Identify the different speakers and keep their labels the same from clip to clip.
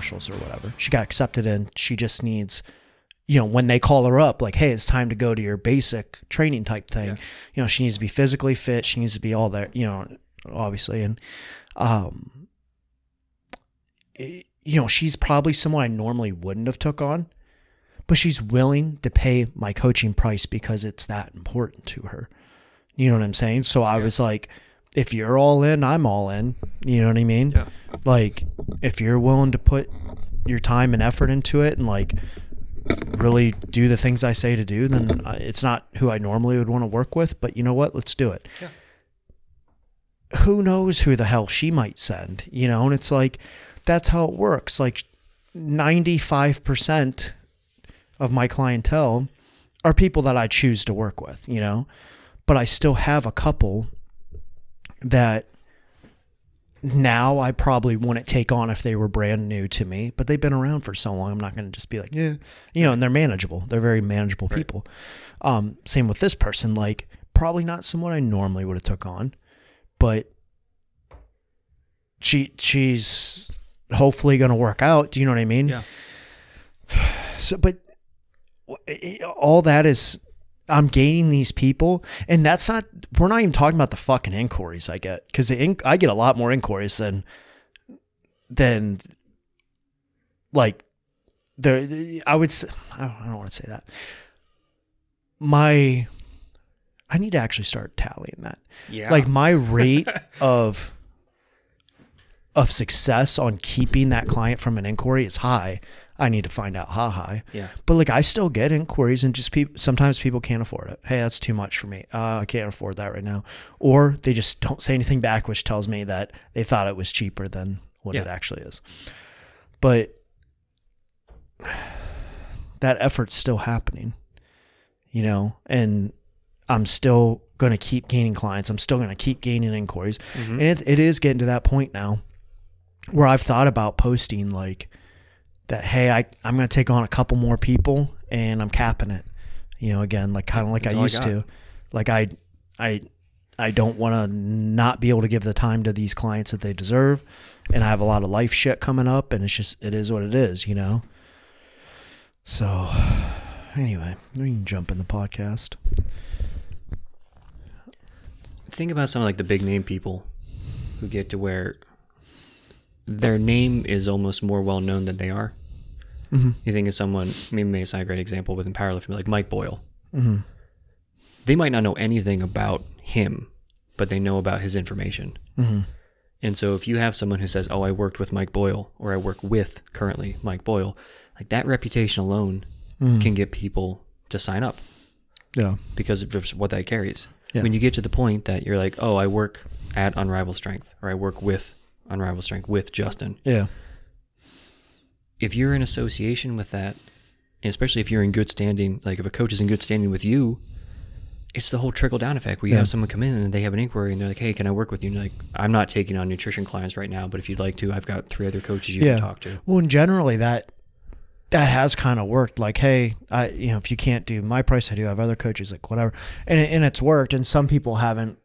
Speaker 1: Marshalls or whatever. She got accepted in. She just needs, you know, when they call her up, like, hey, it's time to go to your basic training type thing.
Speaker 2: Yeah.
Speaker 1: You know, she needs to be physically fit. She needs to be all there, you know, obviously. And, um, it- you know, she's probably someone I normally wouldn't have took on, but she's willing to pay my coaching price because it's that important to her. You know what I'm saying? So I
Speaker 2: Yeah.
Speaker 1: was like, if you're all in, I'm all in. You know what I mean?
Speaker 2: Yeah.
Speaker 1: Like, if you're willing to put your time and effort into it and like really do the things I say to do, then it's not who I normally would want to work with. But you know what? Let's do it.
Speaker 2: Yeah.
Speaker 1: Who knows who the hell she might send? You know, and it's like that's how it works. Like, ninety-five percent of my clientele are people that I choose to work with. You know, but I still have a couple that now I probably wouldn't take on if they were brand new to me, but they've been around for so long. I'm not going to just be like, yeah, you know, and they're manageable. They're very manageable
Speaker 2: Right.
Speaker 1: people. Um, same with this person, like probably not someone I normally would have took on, but she, she's hopefully going to work out. Do you know what I mean?
Speaker 2: Yeah.
Speaker 1: So, but all that is, I'm gaining these people, and that's not. We're not even talking about the fucking inquiries I get because the in, I get a lot more inquiries than than like the, I would. s- I don't, I don't want to say that. My, I need to actually start tallying that
Speaker 2: Yeah.
Speaker 1: like my rate of of success on keeping that client from an inquiry is high. I need to find out how high.
Speaker 2: yeah.
Speaker 1: But like I still get inquiries and just people sometimes people can't afford it. Hey, that's too much for me. Uh, I can't afford that right now. Or they just don't say anything back which tells me that they thought it was cheaper than what it actually is. But that effort's still happening. You know, and I'm still going to keep gaining clients. I'm still going to keep gaining inquiries.
Speaker 2: Mhm.
Speaker 1: And it, it is getting to that point now where I've thought about posting like that, hey, I, I'm going to take on a couple more people and I'm capping it. You know, again, like kind of like
Speaker 2: That's
Speaker 1: I
Speaker 2: all I
Speaker 1: used to. Like I, I, I don't want to not be able to give the time to these clients that they deserve. And I have a lot of life shit coming up and it's just, it is what it is, you know? So anyway, we can jump in the podcast.
Speaker 2: think about some of like the big name people who get to where their name is almost more well known than they are.
Speaker 1: Mm-hmm.
Speaker 2: You think of someone, maybe Mace not a great example within powerlifting, like Mike Boyle.
Speaker 1: Mm-hmm.
Speaker 2: They might not know anything about him, but they know about his information.
Speaker 1: Mm-hmm.
Speaker 2: And so if you have someone who says, "Oh, I worked with Mike Boyle," or "I work with currently Mike Boyle," like that reputation alone
Speaker 1: Mm-hmm.
Speaker 2: can get people to sign up
Speaker 1: Yeah.
Speaker 2: because of what that carries.
Speaker 1: Yeah.
Speaker 2: When you get to the point that you're like, "Oh, I work at Unrivaled Strength," or "I work with Unrivaled Strength with Justin,"
Speaker 1: Yeah.
Speaker 2: If you're in association with that, especially if you're in good standing, like if a coach is in good standing with you, it's the whole trickle down effect where you
Speaker 1: Yeah.
Speaker 2: have someone come in and they have an inquiry and they're like, "Hey, can I work with you?" And like, "I'm not taking on nutrition clients right now, but if you'd like to, I've got three other coaches you
Speaker 1: Yeah.
Speaker 2: can talk to."
Speaker 1: Well, and generally that that has kind of worked. Like, hey, I you know, if you can't do my price, I do have other coaches, like whatever, and and it's worked. And some people haven't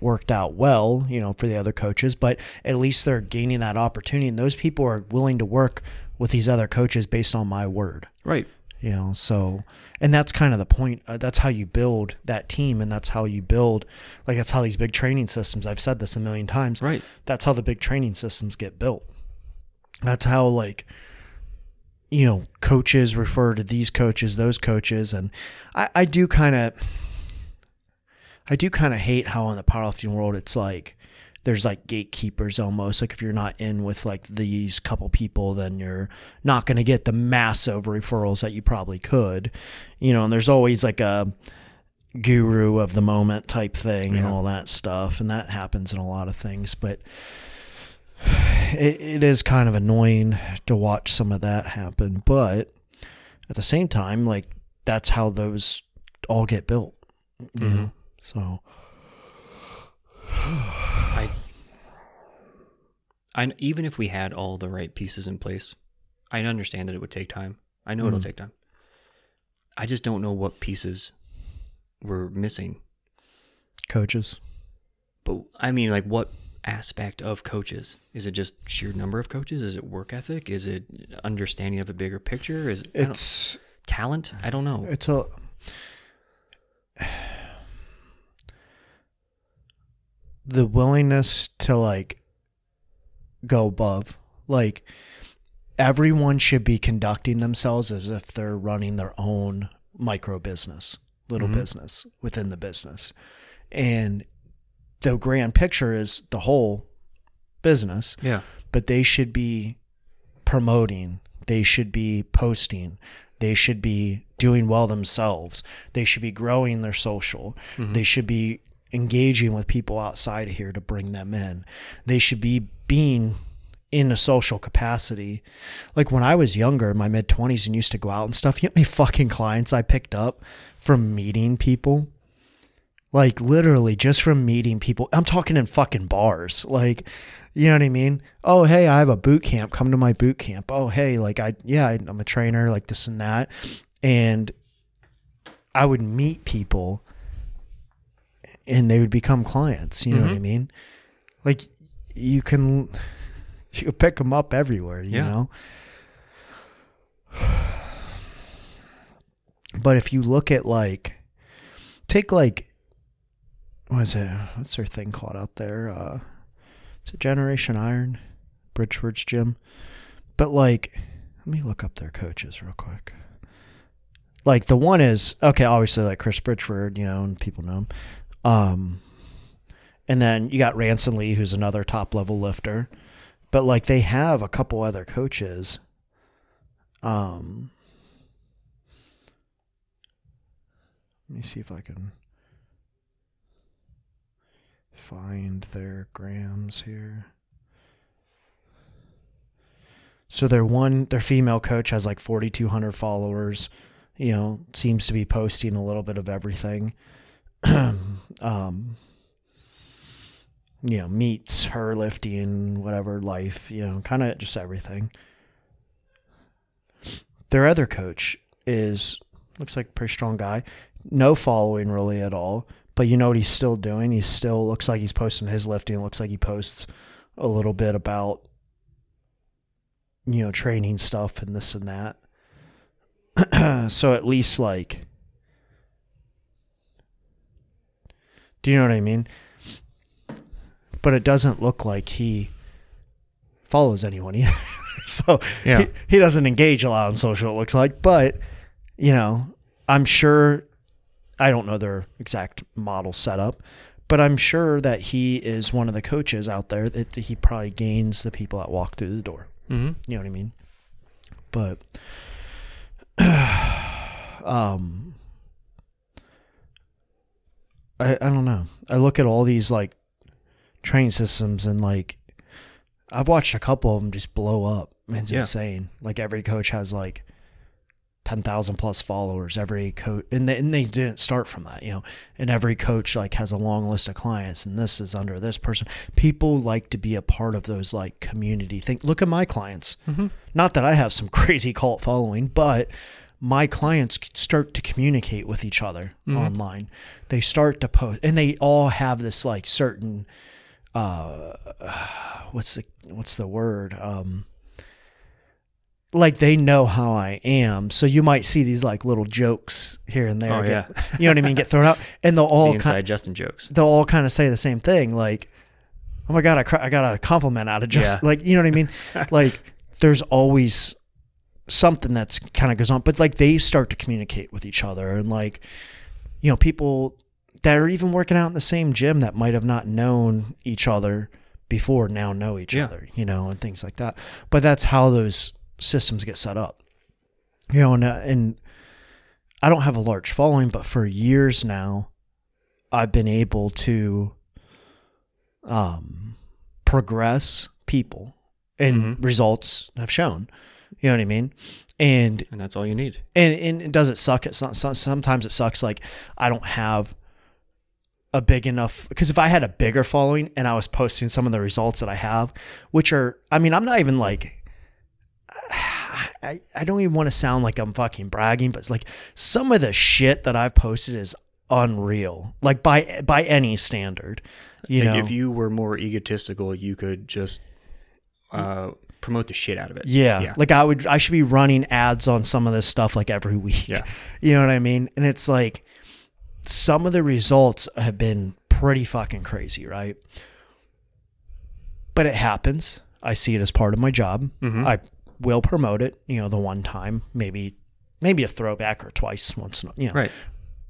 Speaker 1: worked out well, you know, for the other coaches, but at least they're gaining that opportunity, and those people are willing to work with these other coaches based on my word.
Speaker 2: Right.
Speaker 1: You know, so and that's kind of the point. Uh, that's how you build that team, and that's how you build. Like that's how these big training systems. I've said this a million times
Speaker 2: Right.
Speaker 1: that's how the big training systems get built. That's how like you know coaches refer to these coaches, those coaches, and I, I do kind of I do kind of hate how in the powerlifting world it's like there's like gatekeepers almost. Like if you're not in with like these couple people then you're not going to get the massive referrals that you probably could you know and there's always like a guru of the moment type thing and all that stuff and that happens in a lot of things but it, it is kind of annoying to watch some of that happen but at the same time like that's how those all get built you
Speaker 2: Mhm.
Speaker 1: know so
Speaker 2: I even if we had all the right pieces in place, I understand that it would take time. I know it'll
Speaker 1: Mhm.
Speaker 2: take time. I just don't know what pieces we're missing.
Speaker 1: coaches
Speaker 2: But I mean, like, what aspect of coaches? Is it just sheer number of coaches? Is it work ethic? Is it understanding of a bigger picture? Is it I
Speaker 1: It's
Speaker 2: talent? I don't know.
Speaker 1: it's a the willingness to like go above like everyone should be conducting themselves as if they're running their own micro business little
Speaker 2: Mhm.
Speaker 1: business within the business and the grand picture is the whole business
Speaker 2: Yeah.
Speaker 1: but they should be promoting, they should be posting, they should be doing well themselves, they should be growing their social, they should be engaging with people outside of here to bring them in, they should be being in a social capacity. Like when I was younger, in my mid 20s, and used to go out and stuff, you know many fucking clients I picked up from meeting people? Like literally just from meeting people. I'm talking in fucking bars. Like, you know what I mean? Oh, hey, I have a boot camp. Come to my boot camp. Oh, hey, like I, yeah, I'm a trainer, like this and that. And I would meet people and they would become clients. You know what I
Speaker 2: Mhm.
Speaker 1: mean? Like you can, you can pick them up everywhere, you
Speaker 2: Yeah.
Speaker 1: know? But if you look at like, take like, what is it? What's their thing called out there? Uh, is it Generation Iron? Bridgeford's gym. But like, let me look up their coaches real quick. Like the one is okay, obviously like Chris Bridgeford, you know, and people know him. Um, and then you got Ranson Lee, who's another top level lifter. But like they have a couple other coaches. Um, let me see if I can find their grams here. So their one their female coach has like 4200 followers, you know, seems to be posting a little bit of everything. um you know, meets her lifting, whatever life, you know, kind of just everything. Their other coach is looks like a pretty strong guy. No following really at all. But you know what he's still doing? He still looks like he's posting his lifting. Looks like he posts a little bit about you know, training stuff and this and that. so at least like Do you know what I mean? But it doesn't look like he follows anyone either. so
Speaker 2: Yeah.
Speaker 1: he, he doesn't engage a lot on social, it looks like. But, you know, I'm sure, I don't know their exact model setup, but I'm sure that he is one of the coaches out there that he probably gains the people that walk through the door.
Speaker 2: Mm-hmm.
Speaker 1: You know what I mean? But, um, I, I don't know. I look at all these like training systems and like I've watched a couple of them just blow up. It's
Speaker 2: Yeah.
Speaker 1: insane. Like every coach has like ten thousand plus followers. Every coach and they, and they didn't start from that, you know. And every coach like has a long list of clients, and this is under this person. People like to be a part of those like community thing. Look at my clients.
Speaker 2: Mm-hmm.
Speaker 1: Not that I have some crazy cult following, but my clients start to communicate with each other
Speaker 2: Mhm.
Speaker 1: online. They start to post, and they all have this like certain, uh, what's the what's the word? Um, like they know how I am, so you might see these like little jokes here and there.
Speaker 2: Oh,
Speaker 1: get- you know what I mean? Get thrown out, and they'll
Speaker 2: The
Speaker 1: all
Speaker 2: inside
Speaker 1: kind,
Speaker 2: Justin jokes.
Speaker 1: they'll all kind of say the same thing, like, "Oh my god, I cr- I got a compliment out of just
Speaker 2: Yeah.
Speaker 1: like you know what I mean." like, there's always something that's kind of goes on, but like they start to communicate with each other, and like, you know, people that are even working out in the same gym that might have not known each other before now know each
Speaker 2: Yeah.
Speaker 1: other, you know, and things like that. But that's how those systems get set up, you know, and uh, and I don't have a large following, but for years now, I've been able to um, progress people, and
Speaker 2: Mhm.
Speaker 1: results have shown. You know what I mean? And
Speaker 2: And that's all you need.
Speaker 1: and and it does it suck? It's not, some- sometimes it sucks. Like I don't have a big enough because if I had a bigger following and I was posting some of the results that I have, which are, I mean, I'm not even like. I, I don't even want to sound like I'm fucking bragging, but it's like some of the shit that I've posted is unreal. Like by by any standard. You know.
Speaker 2: if you were more egotistical, you could just uh, promote the shit out of it.
Speaker 1: Yeah.
Speaker 2: Yeah.
Speaker 1: Like I would I should be running ads on some of this stuff like every week.
Speaker 2: Yeah.
Speaker 1: You know what I mean? And it's like some of the results have been pretty fucking crazy, right? But it happens. I see it as part of my job.
Speaker 2: Mhm.
Speaker 1: I will promote it, you know, the one time, maybe maybe a throwback or twice once, in a- you know.
Speaker 2: Right.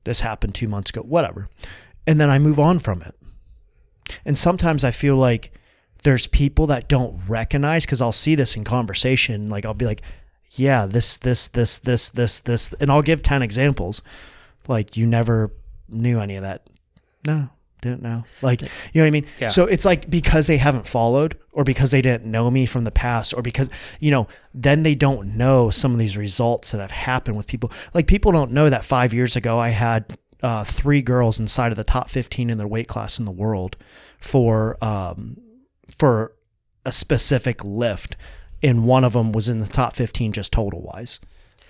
Speaker 1: This happened 2 months ago, whatever. And then I move on from it. And sometimes I feel like there's people that don't recognize because I'll see this in conversation. Like I'll be like, yeah, this, this, this, this, this, this, and I'll give 10 examples. Like you never knew any of that. No, didn't know. Like, you know what I mean?
Speaker 2: Yeah.
Speaker 1: So it's like because they haven't followed or because they didn't know me from the past or because, you know, then they don't know some of these results that have happened with people. Like people don't know that five years ago I had uh, three girls inside of the top 15 in their weight class in the world for, um, for a specific lift, and one of them was in the top 15 just total wise.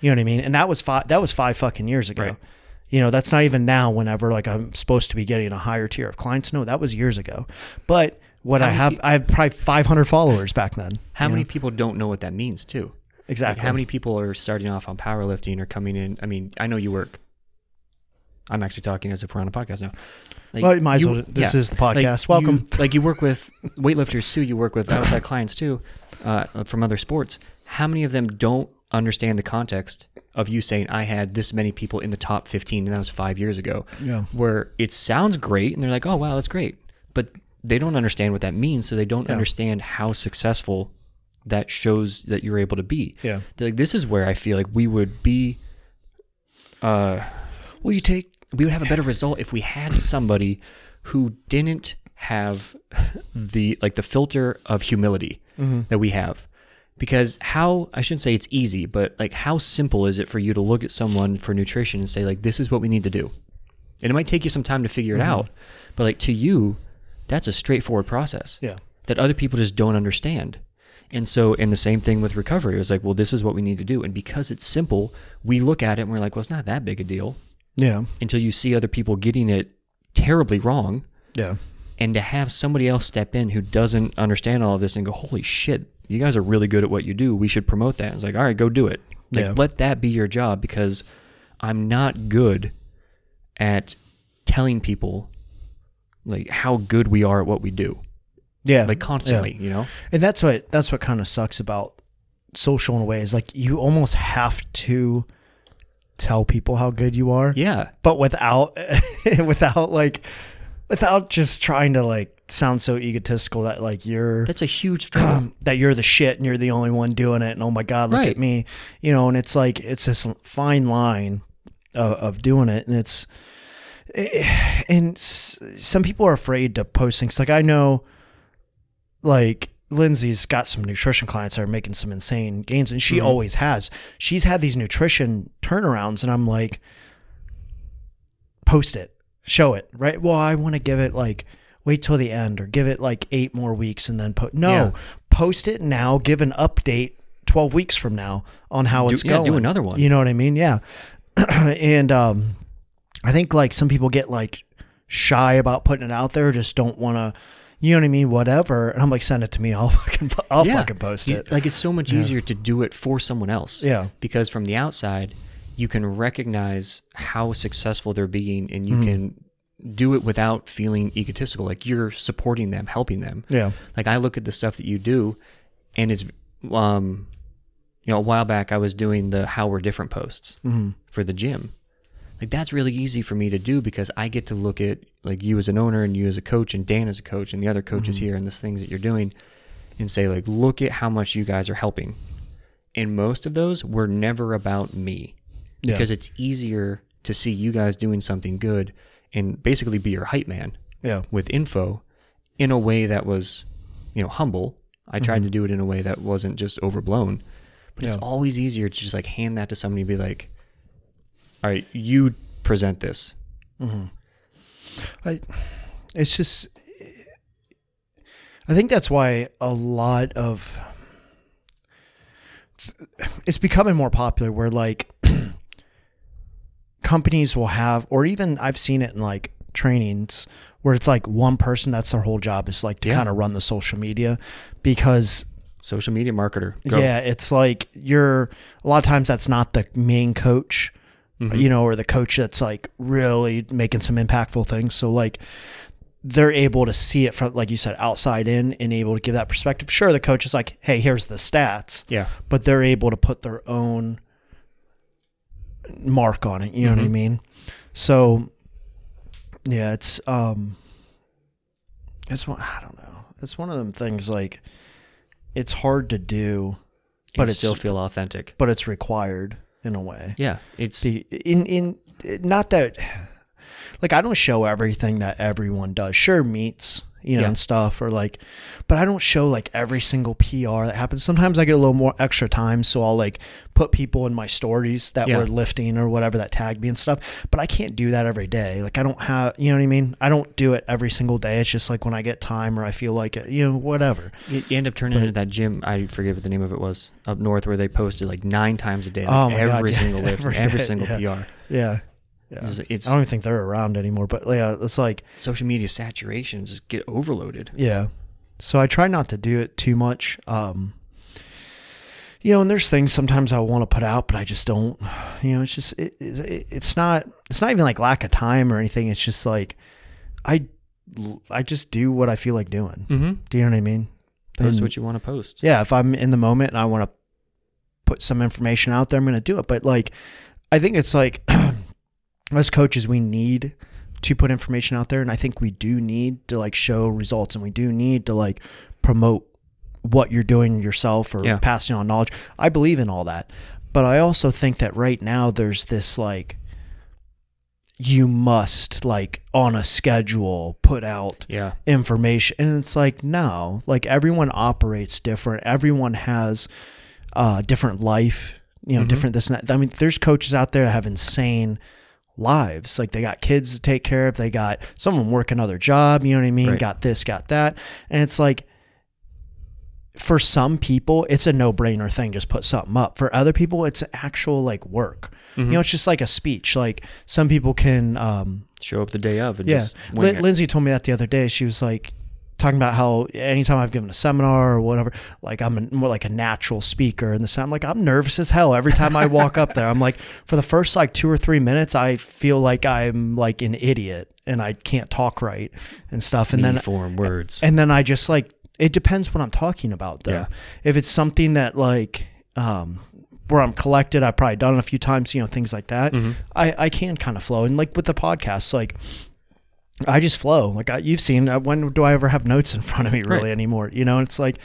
Speaker 1: You know what I mean? And that was five. That was five fucking years ago.
Speaker 2: Right.
Speaker 1: You know, that's not even now. Whenever like I'm supposed to be getting a higher tier of clients. No, that was years ago. But what
Speaker 2: How
Speaker 1: I have,
Speaker 2: pe-
Speaker 1: I have probably 500 followers back then.
Speaker 2: How many
Speaker 1: know?
Speaker 2: people don't know what that means too? Like
Speaker 1: Exactly.
Speaker 2: how many people are starting off on powerlifting or coming in? I mean, I know you work. I'm actually talking as if we're on a podcast now. Like,
Speaker 1: Well, you might as well. This
Speaker 2: yeah.
Speaker 1: is the podcast.
Speaker 2: Like,
Speaker 1: Welcome.
Speaker 2: You, like you work with weightlifters too. You work with outside clients too, uh, from other sports. How many of them don't understand the context of you saying I had this many people in the top 15, and that was five years ago?
Speaker 1: Yeah.
Speaker 2: Where it sounds great, and they're like, "Oh wow, that's great," but they don't understand what that means, so they don't
Speaker 1: Yeah.
Speaker 2: understand how successful that shows that you're able to be.
Speaker 1: Yeah.
Speaker 2: Like this is where I feel like we would be. Uh,
Speaker 1: Well, you take.
Speaker 2: We would have a better result if we had somebody who didn't have the like the filter of humility mm-hmm. that we have because how i shouldn't say it's easy but like how simple is it for you to look at someone for nutrition and say like this is what we need to do and it might take you some time to figure it mm-hmm. out but like to you that's a straightforward process
Speaker 1: Yeah.
Speaker 2: that other people just don't understand. And so, and the same thing with recovery. It was like, well, this is what we need to do. And because it's simple, we look at it and we're like, well, it's not that big a deal
Speaker 1: Yeah.
Speaker 2: until you see other people getting it terribly wrong.
Speaker 1: Yeah.
Speaker 2: And to have somebody else step in who doesn't understand all of this and go, holy shit, you guys are really good at what you do. We should promote that. It's like, all right, go do it. Like,
Speaker 1: Yeah.
Speaker 2: let that be your job because I'm not good at telling people like how good we are at what we do,
Speaker 1: Yeah.
Speaker 2: like constantly, you know?
Speaker 1: And that's what that's what kind of sucks about social in a way is like you almost have to tell people how good you are,
Speaker 2: Yeah.
Speaker 1: but without without like without just trying to like sound so egotistical that like you're
Speaker 2: That's a huge
Speaker 1: that you're the shit and you're the only one doing it and oh my god look
Speaker 2: Right.
Speaker 1: at me you know and it's like it's this fine line of, of doing it and it's eh, and some people are afraid to post things like i know like lindsay's got some nutrition clients that are making some insane gains and she
Speaker 2: Mhm.
Speaker 1: always has. She's had these nutrition turnarounds and i'm like post it. Show it right? Well i want to give it like wait till the end or give it like eight more weeks and then put no.
Speaker 2: Yeah.
Speaker 1: post it now give an update 12 weeks from now on how
Speaker 2: Do-
Speaker 1: it's
Speaker 2: yeah, do another one.
Speaker 1: you know what i mean? Yeah. And um i think like some people get like shy about putting it out there just don't want to you know what i mean whatever and i'm like send it to me i'll fucking i'll
Speaker 2: Yeah.
Speaker 1: fucking post
Speaker 2: You-
Speaker 1: it
Speaker 2: Like it's so much
Speaker 1: Yeah.
Speaker 2: easier to do it for someone else.
Speaker 1: yeah
Speaker 2: Because from the outside, you can recognize how successful they're being and you
Speaker 1: Mhm.
Speaker 2: can do it without feeling egotistical. Like you're supporting them, helping them.
Speaker 1: yeah
Speaker 2: Like I look at the stuff that you do and it's um you know, a while back I was doing the how we're different posts
Speaker 1: hmm
Speaker 2: for the gym. Like that's really easy for me to do because I get to look at like you as an owner and you as a coach and Dan as a coach and the other coaches
Speaker 1: Mm-hmm.
Speaker 2: here and the things that you're doing and say like look at how much you guys are helping. And most of those were never about me
Speaker 1: Yeah.
Speaker 2: because it's easier to see you guys doing something good and basically be your hype man
Speaker 1: yeah
Speaker 2: with info in a way that was, you know, humble. I tried to do it in a way that wasn't just overblown. But it's
Speaker 1: Mm-hmm.
Speaker 2: Always easier to just like hand that to somebody and be like, all right, you present this. Mm-hmm.
Speaker 1: I, it's just, I think that's why a lot of, it's becoming more popular where like companies will have, or even I've seen it in like trainings where it's like one person that's their whole job is like to
Speaker 2: Yeah.
Speaker 1: kind of run the social media because
Speaker 2: Social media marketer. Go.
Speaker 1: yeah, it's like you're a lot of times that's not the main coach,
Speaker 2: Mm-hmm.
Speaker 1: you know, or the coach that's like really making some impactful things. So like they're able to see it from like you said outside in and able to give that perspective. Sure, the coach is like, "Hey, here's the stats."
Speaker 2: Yeah.
Speaker 1: but they're able to put their own mark on it. You know what I
Speaker 2: Mhm.
Speaker 1: mean? So, yeah, it's um, it's one. I don't know. It's one of them things like it's hard to do,
Speaker 2: But
Speaker 1: it
Speaker 2: still feel authentic.
Speaker 1: but it's required in a way.
Speaker 2: Yeah. It's
Speaker 1: Be- in in not that like I don't show everything that everyone does. Sure, meets you know
Speaker 2: Yeah.
Speaker 1: and stuff, or like, but I don't show like every single PR that happens. Sometimes I get a little more extra time, so I'll like put people in my stories that
Speaker 2: Yeah.
Speaker 1: were lifting or whatever that tagged me and stuff. But I can't do that every day. Like I don't have, you know what I mean. I don't do it every single day. It's just like when I get time or I feel like it, you know, whatever.
Speaker 2: you you end up turning
Speaker 1: But-
Speaker 2: into that gym. I forget what the name of it was up north, where they posted like nine times a day,
Speaker 1: Oh
Speaker 2: like
Speaker 1: God,
Speaker 2: every
Speaker 1: yeah,
Speaker 2: single lift,
Speaker 1: every
Speaker 2: every,
Speaker 1: day,
Speaker 2: single. PR.
Speaker 1: Yeah. Yeah.
Speaker 2: It's, it's
Speaker 1: I don't even think they're around anymore, but yeah, it's like
Speaker 2: social media saturation just get overloaded.
Speaker 1: Yeah. So I try not to do it too much. Um, you know, and there's things sometimes I want to put out, but I just don't. You know, it's just it, it, it's not it's not even like lack of time or anything. It's just like I I just do what I feel like doing.
Speaker 2: Mm-hmm.
Speaker 1: Do you know what I mean?
Speaker 2: Post
Speaker 1: And-
Speaker 2: what you want to post.
Speaker 1: yeah, if I'm in the moment and I want to put some information out there, I'm going to do it. But like, I think it's like as coaches, we need to put information out there, and I think we do need to like show results, and we do need to like promote what you're doing yourself or
Speaker 2: Yeah.
Speaker 1: passing on knowledge. I believe in all that, but I also think that right now there's this like you must like on a schedule put out
Speaker 2: Yeah.
Speaker 1: information and it's like no like everyone operates different everyone has uh different life you know
Speaker 2: Mhm.
Speaker 1: different this and that i mean there's coaches out there that have insane lives. Like they got kids to take care of. They got someone work another job you know what i mean?
Speaker 2: Right.
Speaker 1: got this got that. And it's like for some people it's a no-brainer thing just put something up. For other people it's actual like work. You know it's just like a speech. Like some people can um
Speaker 2: Show up the day of and
Speaker 1: yeah, Lindsay told me that the other day. She was like talking about how anytime I've given a seminar or whatever, like I'm a, more like a natural speaker, and this I'm like I'm nervous as hell every time I walk up there. I'm like for the first like two or three minutes, I feel like I'm like an idiot and I can't talk right and stuff, and
Speaker 2: Need
Speaker 1: then
Speaker 2: form words.
Speaker 1: and then I just like it depends what I'm talking about though.
Speaker 2: Yeah.
Speaker 1: If it's something that like um where I'm collected, I've probably done it a few times, you know, things like that.
Speaker 2: Mhm.
Speaker 1: I I can kind of flow and like with the podcast, like I just flow. Like I, you've seen, uh, when do I ever have notes in front of me really
Speaker 2: Right.
Speaker 1: anymore? You know, it's like,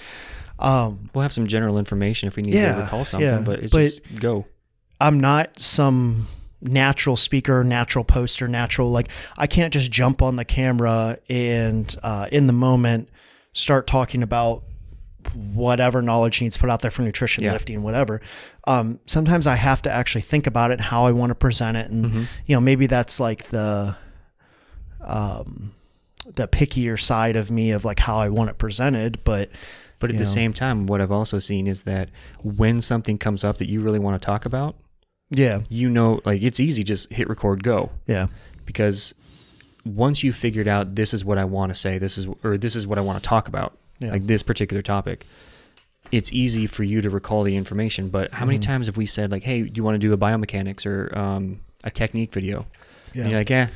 Speaker 1: um,
Speaker 2: We'll have some general information if we need
Speaker 1: Yeah,
Speaker 2: to recall something,
Speaker 1: yeah,
Speaker 2: but it's
Speaker 1: but-
Speaker 2: just go.
Speaker 1: I'm not some natural speaker, natural poster, natural like I can't just jump on the camera and uh, in the moment start talking about whatever knowledge needs put out there for nutrition,
Speaker 2: Yeah.
Speaker 1: lifting, whatever. Um, sometimes I have to actually think about it, how I want to present it, and
Speaker 2: Mhm.
Speaker 1: you know maybe that's like the um, the pickier side of me of like how I want it presented, but
Speaker 2: But at the
Speaker 1: know.
Speaker 2: same time, what I've also seen is that when something comes up that you really want to talk about,
Speaker 1: yeah,
Speaker 2: you know, like it's easy, just hit record, go.
Speaker 1: yeah,
Speaker 2: Because once you figured out this is what I want to say, this is or this is what I want to talk about,
Speaker 1: Yeah.
Speaker 2: like this particular topic, it's easy for you to recall the information. But how many
Speaker 1: Mhm.
Speaker 2: times have we said like, "Hey, do you want to do a biomechanics or um, a technique video?"
Speaker 1: yeah,
Speaker 2: And you're like, "Yeah,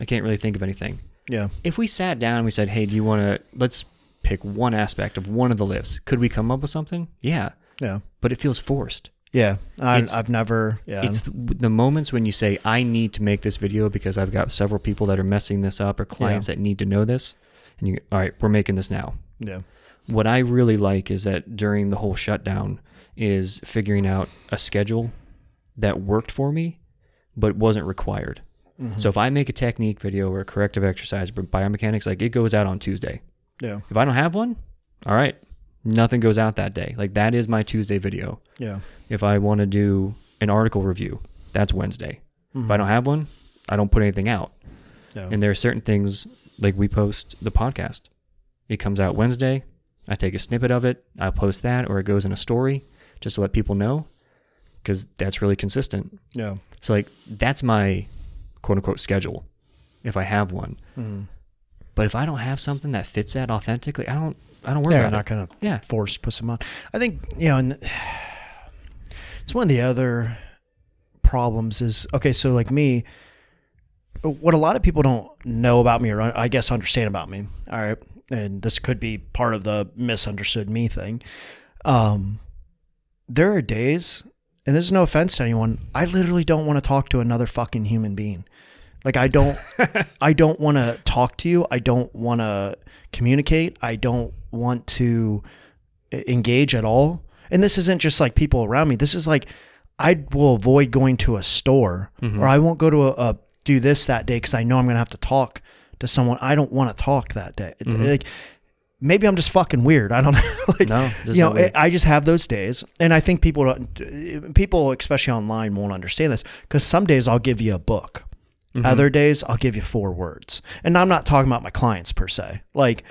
Speaker 2: I can't really think of anything."
Speaker 1: yeah,
Speaker 2: If we sat down and we said, "Hey, do you want to let's pick one aspect of one of the lifts. Could we come up with something? Yeah,
Speaker 1: yeah,
Speaker 2: but it feels forced.
Speaker 1: yeah. I, I've never, yeah,
Speaker 2: It's th- the moments when you say, I need to make this video because I've got several people that are messing this up or clients that need to know this. And you, all right, we're making this now.
Speaker 1: yeah,
Speaker 2: What I really like is that during the whole shutdown is figuring out a schedule that worked for me, but wasn't required.
Speaker 1: Mhm.
Speaker 2: So if I make a technique video or a corrective exercise for biomechanics, like it goes out on Tuesday.
Speaker 1: yeah,
Speaker 2: If I don't have one, all right, nothing goes out that day. Like that is my Tuesday video.
Speaker 1: yeah.
Speaker 2: If I want to do an article review, that's Wednesday. If I
Speaker 1: Mhm.
Speaker 2: don't have one, I don't put anything out.
Speaker 1: Yeah.
Speaker 2: And there are certain things like we post the podcast. It comes out Wednesday. I take a snippet of it. I post that, or it goes in a story just to let people know. because that's really consistent.
Speaker 1: Yeah.
Speaker 2: So like that's my quote unquote schedule, if I have one.
Speaker 1: Mm.
Speaker 2: But if I don't have something that fits that authentically, I don't I don't worry
Speaker 1: Yeah,
Speaker 2: about
Speaker 1: not
Speaker 2: it.
Speaker 1: gonna
Speaker 2: Yeah.
Speaker 1: force put some on. I think you know, and it's one of the other problems is okay. So like me, what a lot of people don't know about me, or I guess understand about me. All right, and this could be part of the misunderstood me thing. Um, there are days, and there's no offense to anyone. I literally don't want to talk to another fucking human being. Like I don't, I don't want to talk to you. I don't want to communicate. I don't want to engage at all. And this isn't just like people around me. This is like I will avoid going to a store mm-hmm. or I won't go to a, a do this that day because I know I'm gonna have to talk to someone. I don't want to talk that day. Mm-hmm. Like maybe I'm just fucking weird. I don't know. like,
Speaker 2: No,
Speaker 1: you know,
Speaker 2: way.
Speaker 1: I just have those days, and I think people don't. People, especially online, won't understand this because some days I'll give you a book.
Speaker 2: Mm-hmm.
Speaker 1: Other days I'll give you four words, and I'm not talking about my clients per se. Like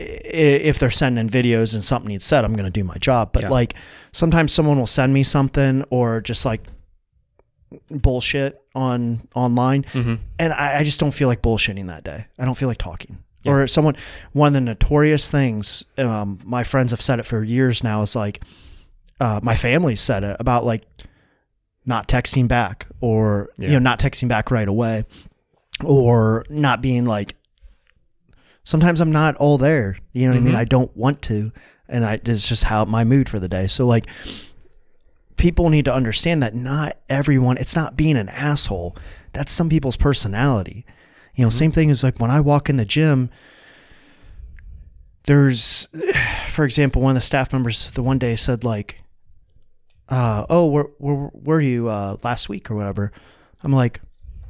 Speaker 1: if they're sending videos and something needs said, I'm going to do my job. But
Speaker 2: Yeah.
Speaker 1: like sometimes someone will send me something or just like bullshit on online,
Speaker 2: Mm-hmm.
Speaker 1: and I, I just don't feel like bullshitting that day. I don't feel like talking. Or someone, one of the notorious things, um, my friends have said it for years now. Is like, uh, my family said it about like not texting back, or you know, not texting back right away, or not being like. Sometimes I'm not all there. You know what I mean?
Speaker 2: Mhm.
Speaker 1: I don't want to, and I it's just how my mood for the day. So like, people need to understand that not everyone. It's not being an asshole. That's some people's personality. You know, same thing as like when I walk in the gym, there's, for example, one of the staff members the one day said like, uh, "Oh, where where were you uh, last week or whatever?" I'm like,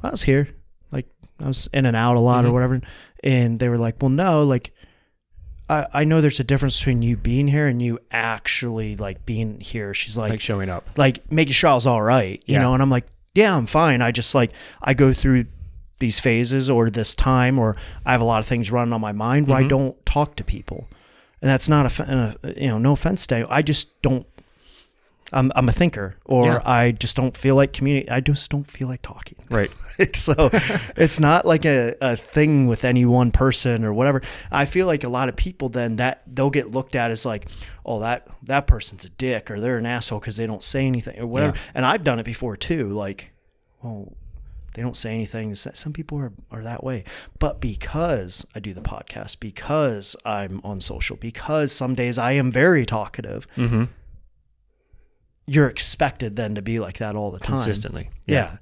Speaker 1: "I was here, like I was in and out a lot or
Speaker 2: Mhm.
Speaker 1: whatever," and they were like, "Well, no, like." I, I know there's a difference between you being here and you actually like being here. She's like,
Speaker 2: Like showing up.
Speaker 1: like making sure I was all right, you
Speaker 2: Yeah.
Speaker 1: know, and I'm like, yeah, I'm fine. I just like I go through these phases or this time or I have a lot of things running on my mind where I
Speaker 2: Mhm.
Speaker 1: don't talk to people. And that's not a, you know, no offense to you. I just don't I'm I'm a thinker or
Speaker 2: Yeah.
Speaker 1: I just don't feel like community I just don't feel like talking.
Speaker 2: Right.
Speaker 1: so it's not like a, a thing with any one person or whatever. I feel like a lot of people then that they'll get looked at as like, oh that that person's a dick or they're an asshole because they don't say anything or whatever.
Speaker 2: Yeah.
Speaker 1: And I've done it before too. Like, well, they don't say anything. Some people are, are that way. But because I do the podcast, because I'm on social, because some days I am very talkative,
Speaker 2: Mm-hmm.
Speaker 1: you're expected then to be like that all the time.
Speaker 2: Consistently.
Speaker 1: Yeah.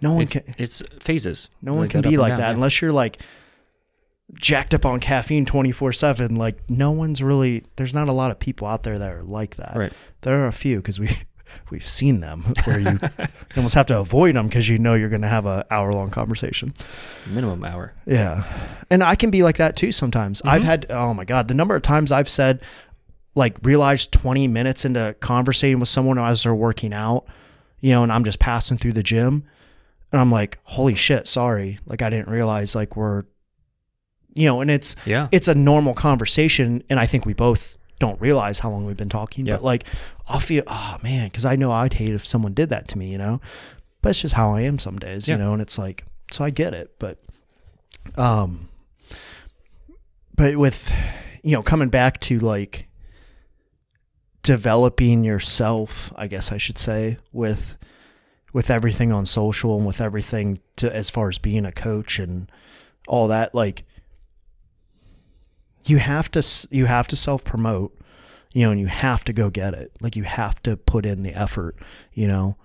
Speaker 1: No one
Speaker 2: It's,
Speaker 1: can
Speaker 2: it's phases.
Speaker 1: no one
Speaker 2: Like
Speaker 1: can be like
Speaker 2: down,
Speaker 1: that
Speaker 2: yeah.
Speaker 1: unless you're like jacked up on caffeine 24/7 like no one's really there's not a lot of people out there that are like that.
Speaker 2: Right.
Speaker 1: There are a few cuz we we've seen them where you almost have to avoid them cuz you know you're going to have a hour long conversation.
Speaker 2: Minimum hour.
Speaker 1: Yeah. And I can be like that too sometimes.
Speaker 2: Mm-hmm.
Speaker 1: I've had oh my god, the number of times I've said like realized 20 minutes into conversating with someone as they're working out, you know, and I'm just passing through the gym and I'm like, "Holy shit, sorry. Like I didn't realize like we're you know, and it's
Speaker 2: Yeah.
Speaker 1: it's a normal conversation and I think we both don't realize how long we've been talking,
Speaker 2: Yeah.
Speaker 1: but like I'll feel oh man, cuz I know I'd hate if someone did that to me, you know. But it's just how I am some days,
Speaker 2: Yeah.
Speaker 1: you know, and it's like so I get it, but um but with you know coming back to like developing yourself i guess i should say with with everything on social and with everything to as far as being a coach and all that like you have to you have to self promote you know and you have to go get it like you have to put in the effort you know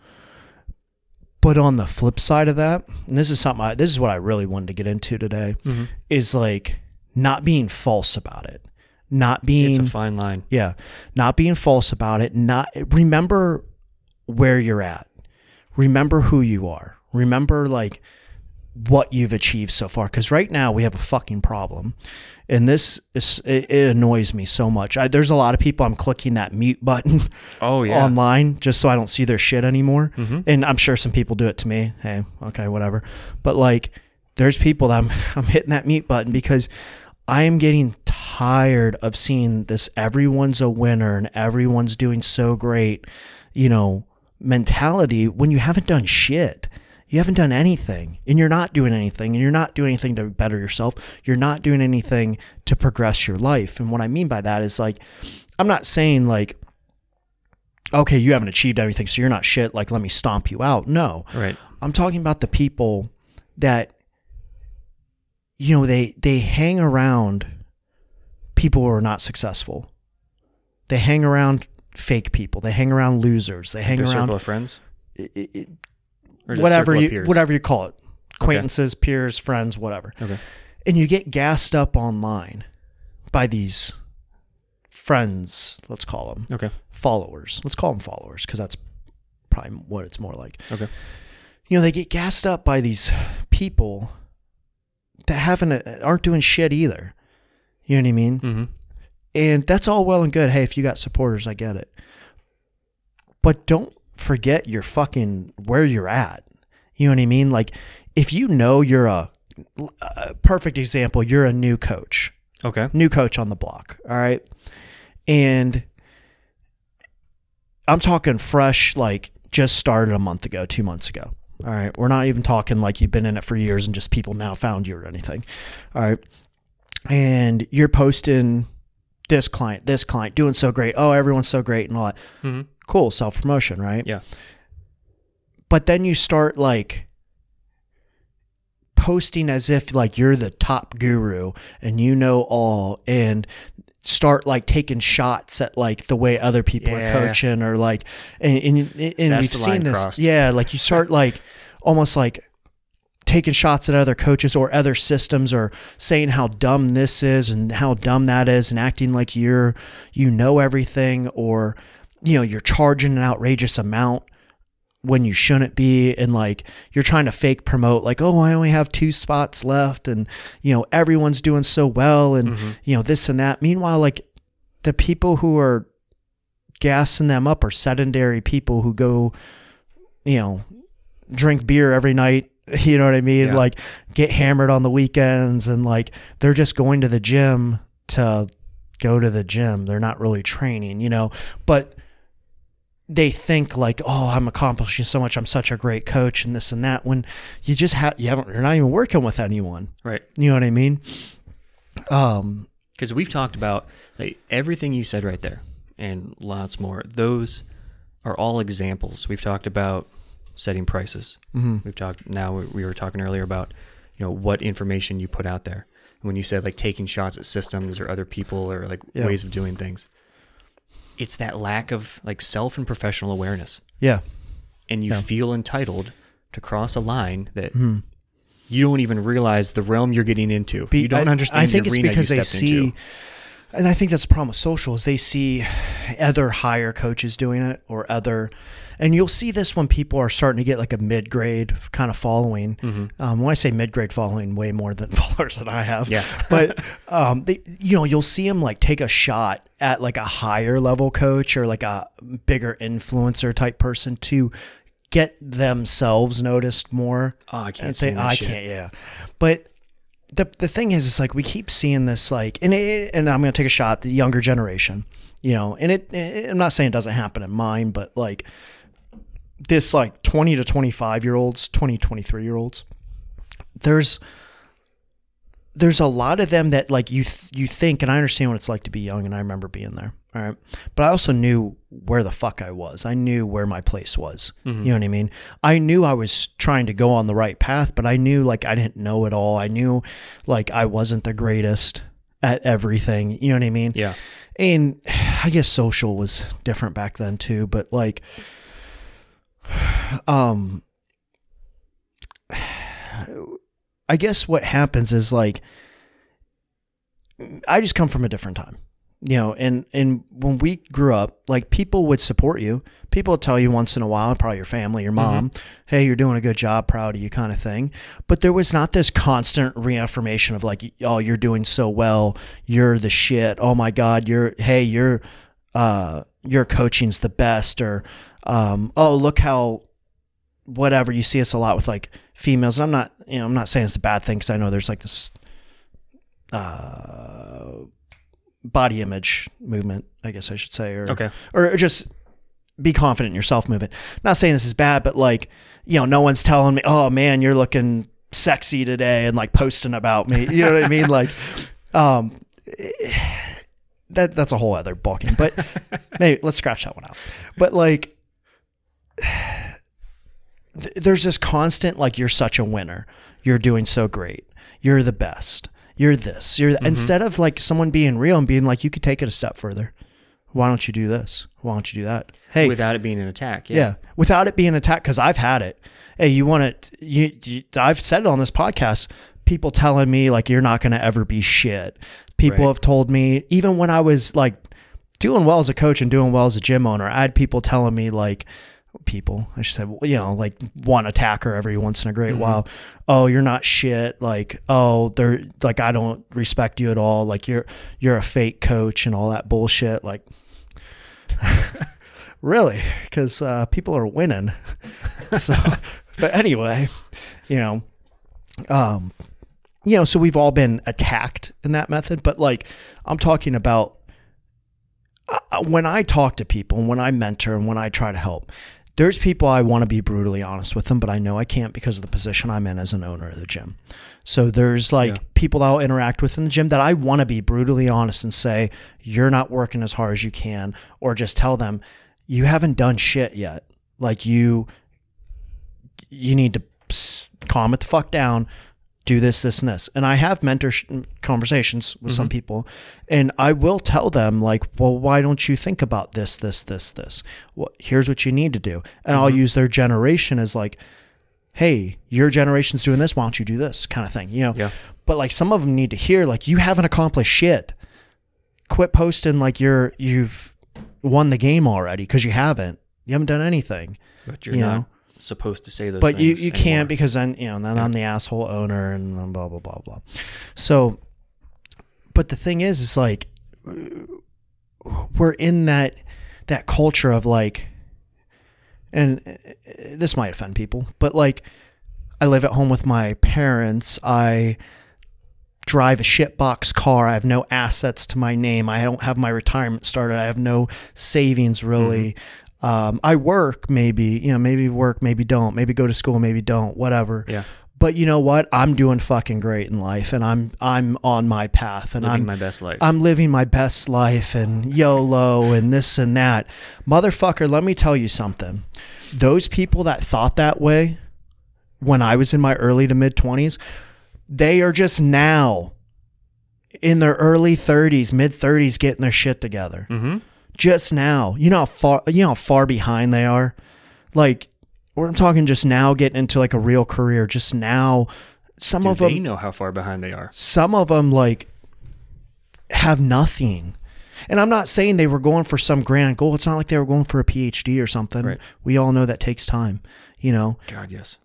Speaker 1: but on the flip side of that and this is something I, this is what i really wanted to get into today
Speaker 2: Mm-hmm.
Speaker 1: is like not being false about it not being
Speaker 2: It's a fine line.
Speaker 1: yeah. Not being false about it. Not remember where you're at. Remember who you are. Remember like what you've achieved so far. Because right now we have a fucking problem, and this is it, it annoys me so much. I, there's a lot of people I'm clicking that mute button
Speaker 2: Oh yeah.
Speaker 1: online just so I don't see their shit anymore.
Speaker 2: Mhm.
Speaker 1: And I'm sure some people do it to me. Hey, okay, whatever. But like, there's people that I'm I'm hitting that mute button because I am getting tired of seeing this. Everyone's a winner and everyone's doing so great. You know, mentality when you haven't done shit. You haven't done anything and you're not doing anything and you're not doing anything to better yourself. You're not doing anything to progress your life. And what I mean by that is like, I'm not saying like, okay, you haven't achieved anything, so you're not shit. Like, let me stomp you out. No.
Speaker 2: Right.
Speaker 1: I'm talking about the people that you know they they hang around people who are not successful. They hang around fake people. They hang around losers. They hang
Speaker 2: Their
Speaker 1: around
Speaker 2: circle of friends.
Speaker 1: it- it- whatever you whatever you call it. Acquaintances, peers, friends, whatever.
Speaker 2: Okay.
Speaker 1: And you get gassed up online by these friends, let's call them
Speaker 2: Okay.
Speaker 1: followers. Let's call them followers because that's probably what it's more like.
Speaker 2: Okay.
Speaker 1: You know, they get gassed up by these people that haven't uh, aren't doing shit either. You know what I mean?
Speaker 2: Mm-hmm.
Speaker 1: And that's all well and good. Hey, if you got supporters, I get it. But don't forget your fucking where you're at. You know what I mean? Like if you know you're a, a perfect example, you're a new coach
Speaker 2: Okay.
Speaker 1: new coach on the block. All right. And I'm talking fresh, like just started a month ago, two months ago. All right. We're not even talking like you've been in it for years and just people now found you or anything. All right. And you're posting this client, this client doing so great. Oh, everyone's so great and all that.
Speaker 2: Mm-hmm.
Speaker 1: Cool. Self promotion, right?
Speaker 2: Yeah.
Speaker 1: But then you start like posting as if like you're the top guru and you know all and start like taking shots at like the way other people
Speaker 2: Yeah.
Speaker 1: are coaching or like and and, and we've seen this
Speaker 2: crossed.
Speaker 1: yeah like you start like almost like taking shots at other coaches or other systems or saying how dumb this is and how dumb that is and acting like you're you know everything or you know you're charging an outrageous amount when you shouldn't be and like you're trying to fake promote like oh I only have two spots left and you know everyone's doing so well and
Speaker 2: Mm-hmm.
Speaker 1: you know this and that meanwhile like the people who are gassing them up are sedentary people who go you know drink beer every night you know what i mean
Speaker 2: Yeah.
Speaker 1: like get hammered on the weekends and like they're just going to the gym to go to the gym they're not really training you know but they think like oh i'm accomplishing so much i'm such a great coach and this and that when you just have you haven't you're not even working with anyone
Speaker 2: Right.
Speaker 1: you know what i mean um
Speaker 2: Because we've talked about like everything you said right there, and lots more. Those are all examples. We've talked about setting prices.
Speaker 1: mhm.
Speaker 2: We've talked now. we- We were talking earlier about you know what information you put out there. When you said like taking shots at systems or other people or like
Speaker 1: Yeah.
Speaker 2: ways of doing things, it's that lack of like self and professional awareness,
Speaker 1: yeah
Speaker 2: and you
Speaker 1: Yeah.
Speaker 2: feel entitled to cross a line that
Speaker 1: Mhm.
Speaker 2: you don't even realize the realm you're getting into.
Speaker 1: Be-
Speaker 2: you don't
Speaker 1: I,
Speaker 2: understand.
Speaker 1: I think it's because they see,
Speaker 2: into.
Speaker 1: and I think that's the problem with social is they see other higher coaches doing it or other, and you'll see this when people are starting to get like a mid grade kind of following.
Speaker 2: Mm-hmm.
Speaker 1: Um, when I say mid grade following, way more than followers that I have.
Speaker 2: Yeah.
Speaker 1: but um, they, you know, you'll see them like take a shot at like a higher level coach or like a bigger influencer type person to get themselves noticed more
Speaker 2: Oh, I can't
Speaker 1: and
Speaker 2: say
Speaker 1: say I can't. Yeah, but the the thing is, it's like we keep seeing this like, and it, and I'm gonna take a shot the younger generation, you know, and it, it. I'm not saying it doesn't happen in mine, but like this like 20 to 25 year olds, 20 23 year olds, there's there's a lot of them that like you th- you think, and I understand what it's like to be young, and I remember being there. All right, but I also knew where the fuck I was. I knew where my place was. Mm-hmm. You know what I mean? I knew I was trying to go on the right path, but I knew like I didn't know it all. I knew like I wasn't the greatest at everything. You know what I mean?
Speaker 2: Yeah.
Speaker 1: And I guess social was different back then too, but like um I guess what happens is like I just come from a different time. You know, and and when we grew up, like people would support you. People would tell you once in a while, probably your family, your mom, "Hey, you're doing a good job, proud of you," kind of thing. But there was not this constant reaffirmation of like, "Oh, you're doing so well. You're the shit. Oh my god, you're hey, you're uh your coaching's the best," or um, "Oh, look how whatever." You see us a lot with like females, and I'm not, you know, I'm not saying it's a bad thing because I know there's like this uh body image movement, I guess I should say, or
Speaker 2: Okay.
Speaker 1: or just be confident in yourself movement. Not saying this is bad, but like, you know, no one's telling me, oh man, you're looking sexy today and like posting about me. You know what I mean? Like, um, that that's a whole other ballgame. But maybe let's scratch that one out. But like, there's this constant like, you're such a winner. You're doing so great. You're the best. You're this. You're th- mm-hmm. instead of like someone being real and being like, you could take it a step further. Why don't you do this? Why don't you do that? Hey,
Speaker 2: Without it being an attack. Yeah.
Speaker 1: yeah, without it being an attack, because I've had it. Hey, you want it? You, you, I've said it on this podcast. People telling me like you're not going to ever be shit. People
Speaker 2: Right.
Speaker 1: have told me even when I was like doing well as a coach and doing well as a gym owner, I had people telling me like people I should say well, you know like one attacker every once in a great while. Oh, you're not shit. Like oh, they're like I don't respect you at all. Like you're you're a fake coach and all that bullshit. Like really because uh, people are winning so but anyway you know um you know so we've all been attacked in that method but like i'm talking about uh, when i talk to people and when i mentor and when i try to help there's people i want to be brutally honest with them but i know i can't because of the position i'm in as an owner of the gym. So there's like
Speaker 2: Yeah.
Speaker 1: people that i'll interact with in the gym that i want to be brutally honest and say you're not working as hard as you can or just tell them you haven't done shit yet. Like you you need to calm it the fuck down do this this and this. And i have mentor conversations with some mm-hmm. people and i will tell them like well why don't you think about this this this this? Well, here's what you need to do. And i'll mm-hmm. use their generation as like hey your generation's doing this why don't you do this? kind of thing you know?
Speaker 2: Yeah.
Speaker 1: but like some of them need to hear like you haven't accomplished shit. Quit posting like you're you've won the game already because you haven't. You haven't done anything.
Speaker 2: But you're
Speaker 1: You
Speaker 2: not.
Speaker 1: know?
Speaker 2: Supposed to say those
Speaker 1: but you, you
Speaker 2: anymore.
Speaker 1: can't because then you know then I'm the asshole owner and blah blah blah blah. So, but the thing is, is like we're in that that culture of like, and uh, this might offend people, but like I live at home with my parents. I drive a shitbox car. I have no assets to my name. I don't have my retirement started. I have no savings really. Um, I work maybe, you know, maybe work, maybe don't, maybe go to school, maybe don't, whatever.
Speaker 2: Yeah.
Speaker 1: But you know what? I'm doing fucking great in life and I'm I'm on my path and
Speaker 2: living
Speaker 1: I'm
Speaker 2: my best life.
Speaker 1: I'm living my best life and YOLO and this and that. Motherfucker, let me tell you something. Those people that thought that way when I was in my early to mid 20s, they are just now in their early 30s, mid 30s getting their shit together.
Speaker 2: mm-hmm.
Speaker 1: Just now. You know how far you know how far behind they are? Like we're talking just now getting into like a real career just now. Some of
Speaker 2: they
Speaker 1: them
Speaker 2: know how far behind they are?
Speaker 1: some of them like have nothing and i'm not saying they were going for some grand goal it's not like they were going for a phd or something
Speaker 2: Right.
Speaker 1: we all know that takes time you know
Speaker 2: God, yes.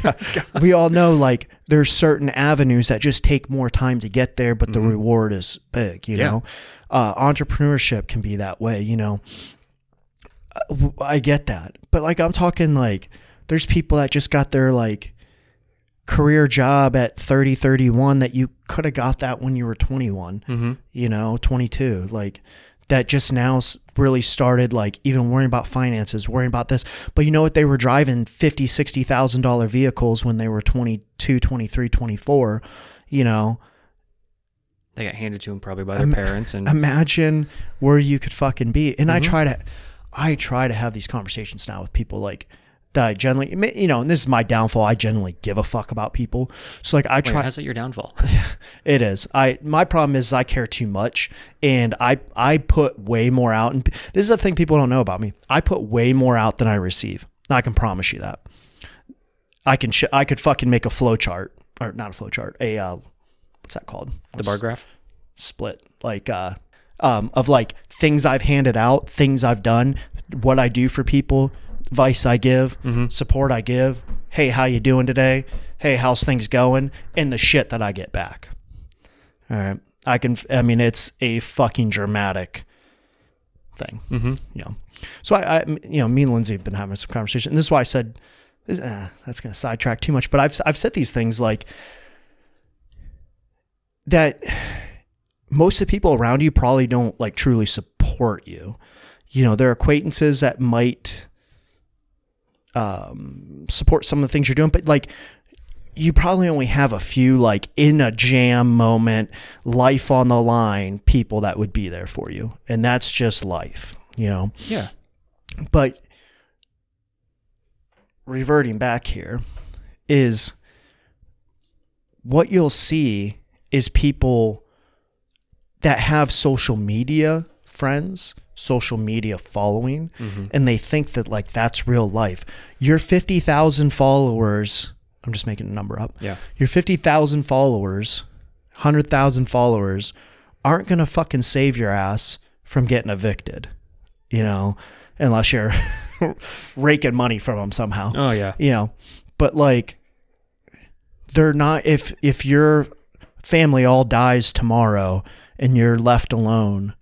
Speaker 1: we all know like there's certain avenues that just take more time to get there but the reward is big you
Speaker 2: Yeah.
Speaker 1: know uh, entrepreneurship can be that way you know i w- i get that but like i'm talking like there's people that just got their like career job at 30 31 that you could have got that when you were 21
Speaker 2: Mm-hmm.
Speaker 1: you know 22 like that just now really started like even worrying about finances worrying about this. But you know what? They were driving 50 60 thousand dollar vehicles when they were 22 23 24 you know?
Speaker 2: They got handed to them probably by their
Speaker 1: Im-
Speaker 2: parents, and
Speaker 1: imagine where you could fucking be. And i
Speaker 2: Mhm.
Speaker 1: try to i try to have these conversations now with people like that i generally you know and this is my downfall i generally give a fuck about people so like i
Speaker 2: Wait,
Speaker 1: try
Speaker 2: how's that your downfall?
Speaker 1: It is. I my problem is I care too much, and I I put way more out. And this is the thing people don't know about me. I put way more out than I receive. I can promise you that. I can sh- I could fucking make a flow chart or not a flow chart. A uh, what's that called?
Speaker 2: the bar graph.
Speaker 1: split like uh um of like things I've handed out, things I've done, what I do for people, advice I give, support I give. Hey, how you doing today? Hey, how's things going? And the shit that I get back. All right. I can I mean it's a fucking dramatic thing.
Speaker 2: Mm-hmm.
Speaker 1: You know. So I, I you know, me and Lindsay have been having some conversation. And this is why I said this- uh, that's going to sidetrack too much, but I've I've said these things like that most of the people around you probably don't like truly support you you know, their acquaintances that might um, support some of the things you're doing, but like you probably only have a few like in a jam moment, life on the line people that would be there for you. And that's just life, you know.
Speaker 2: Yeah.
Speaker 1: But reverting back here is what you'll see is people that have social media friends, social media following, mm-hmm. and they think that like that's real life. Your 50,000 followers, I'm just making a number up.
Speaker 2: Yeah.
Speaker 1: Your 50,000 followers, 100,000 followers aren't going to fucking save your ass from getting evicted, you know, unless you're raking money from them somehow
Speaker 2: Oh yeah.
Speaker 1: you know but like they're not if if your family all dies tomorrow and you're left alone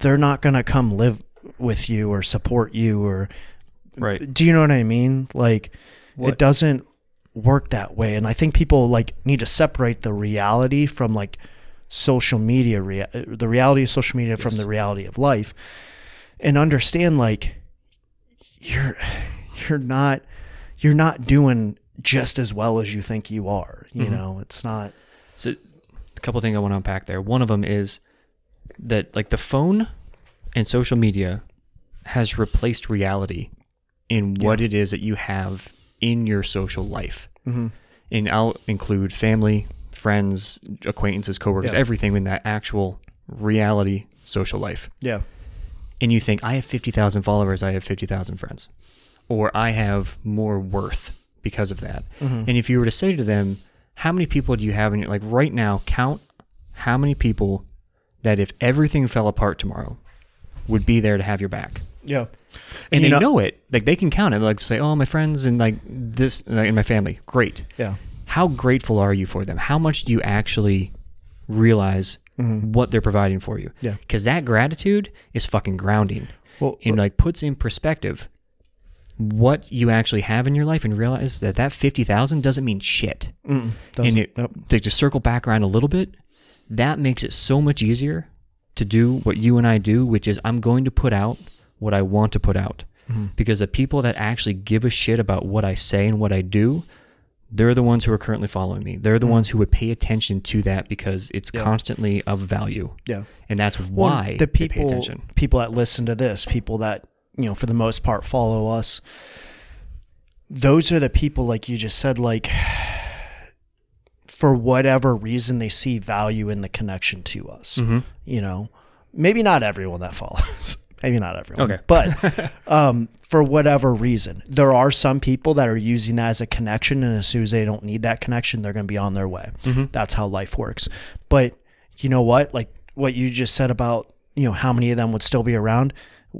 Speaker 1: they're not going to come live with you or support you or
Speaker 2: Right.
Speaker 1: do you know what i mean like
Speaker 2: What-
Speaker 1: it doesn't work that way and i think people like need to separate the reality from like social media rea- the reality of social media from the reality of life and understand like you're you're not you're not doing just as well as you think you are you
Speaker 2: Mm-hmm.
Speaker 1: know it's not
Speaker 2: So a couple things I want to unpack there. One of them is that like the phone and social media has replaced reality in what it is that you have in your social life.
Speaker 1: mm-hmm.
Speaker 2: And I'll include family, friends, acquaintances, coworkers,
Speaker 1: Yeah.
Speaker 2: everything in that actual reality social life.
Speaker 1: yeah
Speaker 2: and you think I have 50,000 followers, I have 50,000 friends, or I have more worth because of that.
Speaker 1: Mm-hmm.
Speaker 2: And if you were to say to them, how many people do you have in your like right now, count how many people that if everything fell apart tomorrow would be there to have your back.
Speaker 1: yeah
Speaker 2: And,
Speaker 1: you
Speaker 2: they
Speaker 1: know-
Speaker 2: know, it. Like they can count it. Like say, "Oh, my friends and like this like, in my family." Great.
Speaker 1: yeah
Speaker 2: How grateful are you for them? How much do you actually realize what they're providing for you?
Speaker 1: Mm-hmm. Yeah.
Speaker 2: Because that gratitude is fucking grounding
Speaker 1: well
Speaker 2: and like puts in perspective what you actually have in your life and realize that that 50,000 doesn't mean shit.
Speaker 1: doesn't,
Speaker 2: and it,
Speaker 1: nope.
Speaker 2: to just circle back around a little bit, that makes it so much easier to do what you and I do, which is I'm going to put out what I want to put out.
Speaker 1: Mm-hmm.
Speaker 2: Because the people that actually give a shit about what I say and what I do, they're the ones who are currently following me. They're the ones who would pay attention to that because it's
Speaker 1: Mm-hmm. Yeah.
Speaker 2: constantly of value.
Speaker 1: yeah
Speaker 2: And that's
Speaker 1: Well,
Speaker 2: why
Speaker 1: the
Speaker 2: they pay
Speaker 1: people
Speaker 2: attention.
Speaker 1: people that listen to this people that you know for the most part follow us those are the people like you just said like for whatever reason they see value in the connection to us
Speaker 2: Mhm.
Speaker 1: you know? Maybe not everyone that follows. Maybe not everyone
Speaker 2: Okay.
Speaker 1: but um, for whatever reason there are some people that are using that as a connection and as soon as they don't need that connection they're going to be on their way. That's how life works. But you know what? Like what you just said about you know how many of them would still be around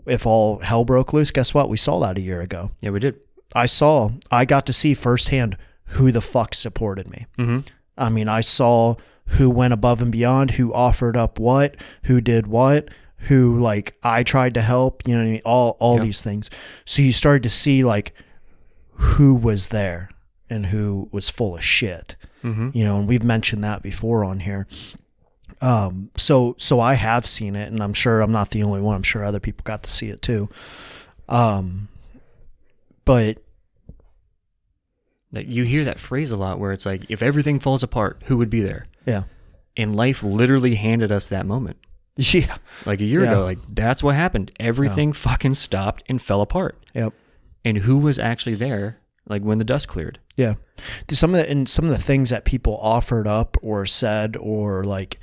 Speaker 1: if all hell broke loose guess what? We saw that a year ago.
Speaker 2: Yeah, we did.
Speaker 1: i saw i got to see firsthand who the fuck supported me.
Speaker 2: Mm-hmm.
Speaker 1: I mean, I saw who went above and beyond, who offered up what, who did what, who like I tried to help, you know what I mean? All all these things. So you started to see like who was there and who was full of shit.
Speaker 2: Mm-hmm.
Speaker 1: You know, and we've mentioned that before on here. Um, so so I have seen it and I'm sure I'm not the only one. I'm sure other people got to see it too. Um but
Speaker 2: Like you hear that phrase a lot where it's like, if everything falls apart, who would be there?
Speaker 1: yeah.
Speaker 2: And life literally handed us that moment.
Speaker 1: Yeah.
Speaker 2: Like a year
Speaker 1: Yeah.
Speaker 2: ago, like that's what happened. Everything fucking stopped and fell apart.
Speaker 1: Yep.
Speaker 2: And who was actually there, like when the dust cleared?
Speaker 1: Yeah. Some of the and some of the things that people offered up or said or like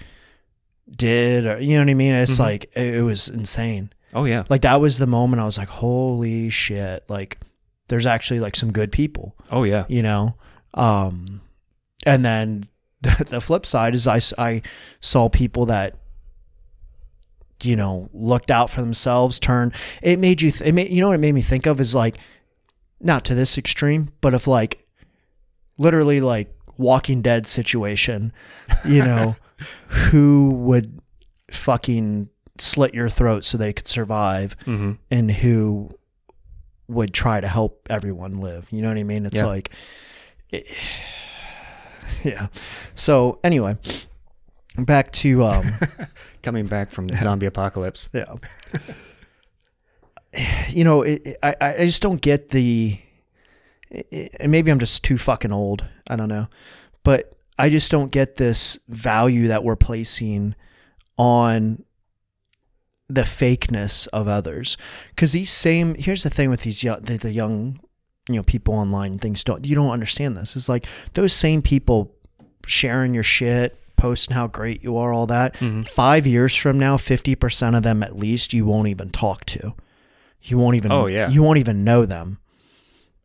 Speaker 1: did or you know what I mean? It's
Speaker 2: Mhm.
Speaker 1: like it was insane.
Speaker 2: Oh yeah,
Speaker 1: Like that was the moment I was like, holy shit! Like there's actually like some good people,
Speaker 2: oh yeah,
Speaker 1: you know. Um, and then the flip side is I, I saw people that you know looked out for themselves. Turn it made you th- it made you know what it made me think of is like not to this extreme, but if like literally like Walking Dead situation, you know, who would fucking slit your throat so they could survive
Speaker 2: mm-hmm.
Speaker 1: and who would try to help everyone live. You know what I mean? It's
Speaker 2: Yeah.
Speaker 1: like, it- yeah. So anyway, back to um,
Speaker 2: coming back from the zombie apocalypse.
Speaker 1: yeah. you know, it, it- I I just don't get the. and maybe I'm just too fucking old. I don't know, but I just don't get this value that we're placing on the fakeness of others. Because these same here's the thing with these young the, the young you know people online and things don't you don't understand this. It's like those same people sharing your shit, posting how great you are, all that. Five years from now, fifty percent of them at least you won't even talk to. You won't even.
Speaker 2: Oh, yeah.
Speaker 1: You won't even know them,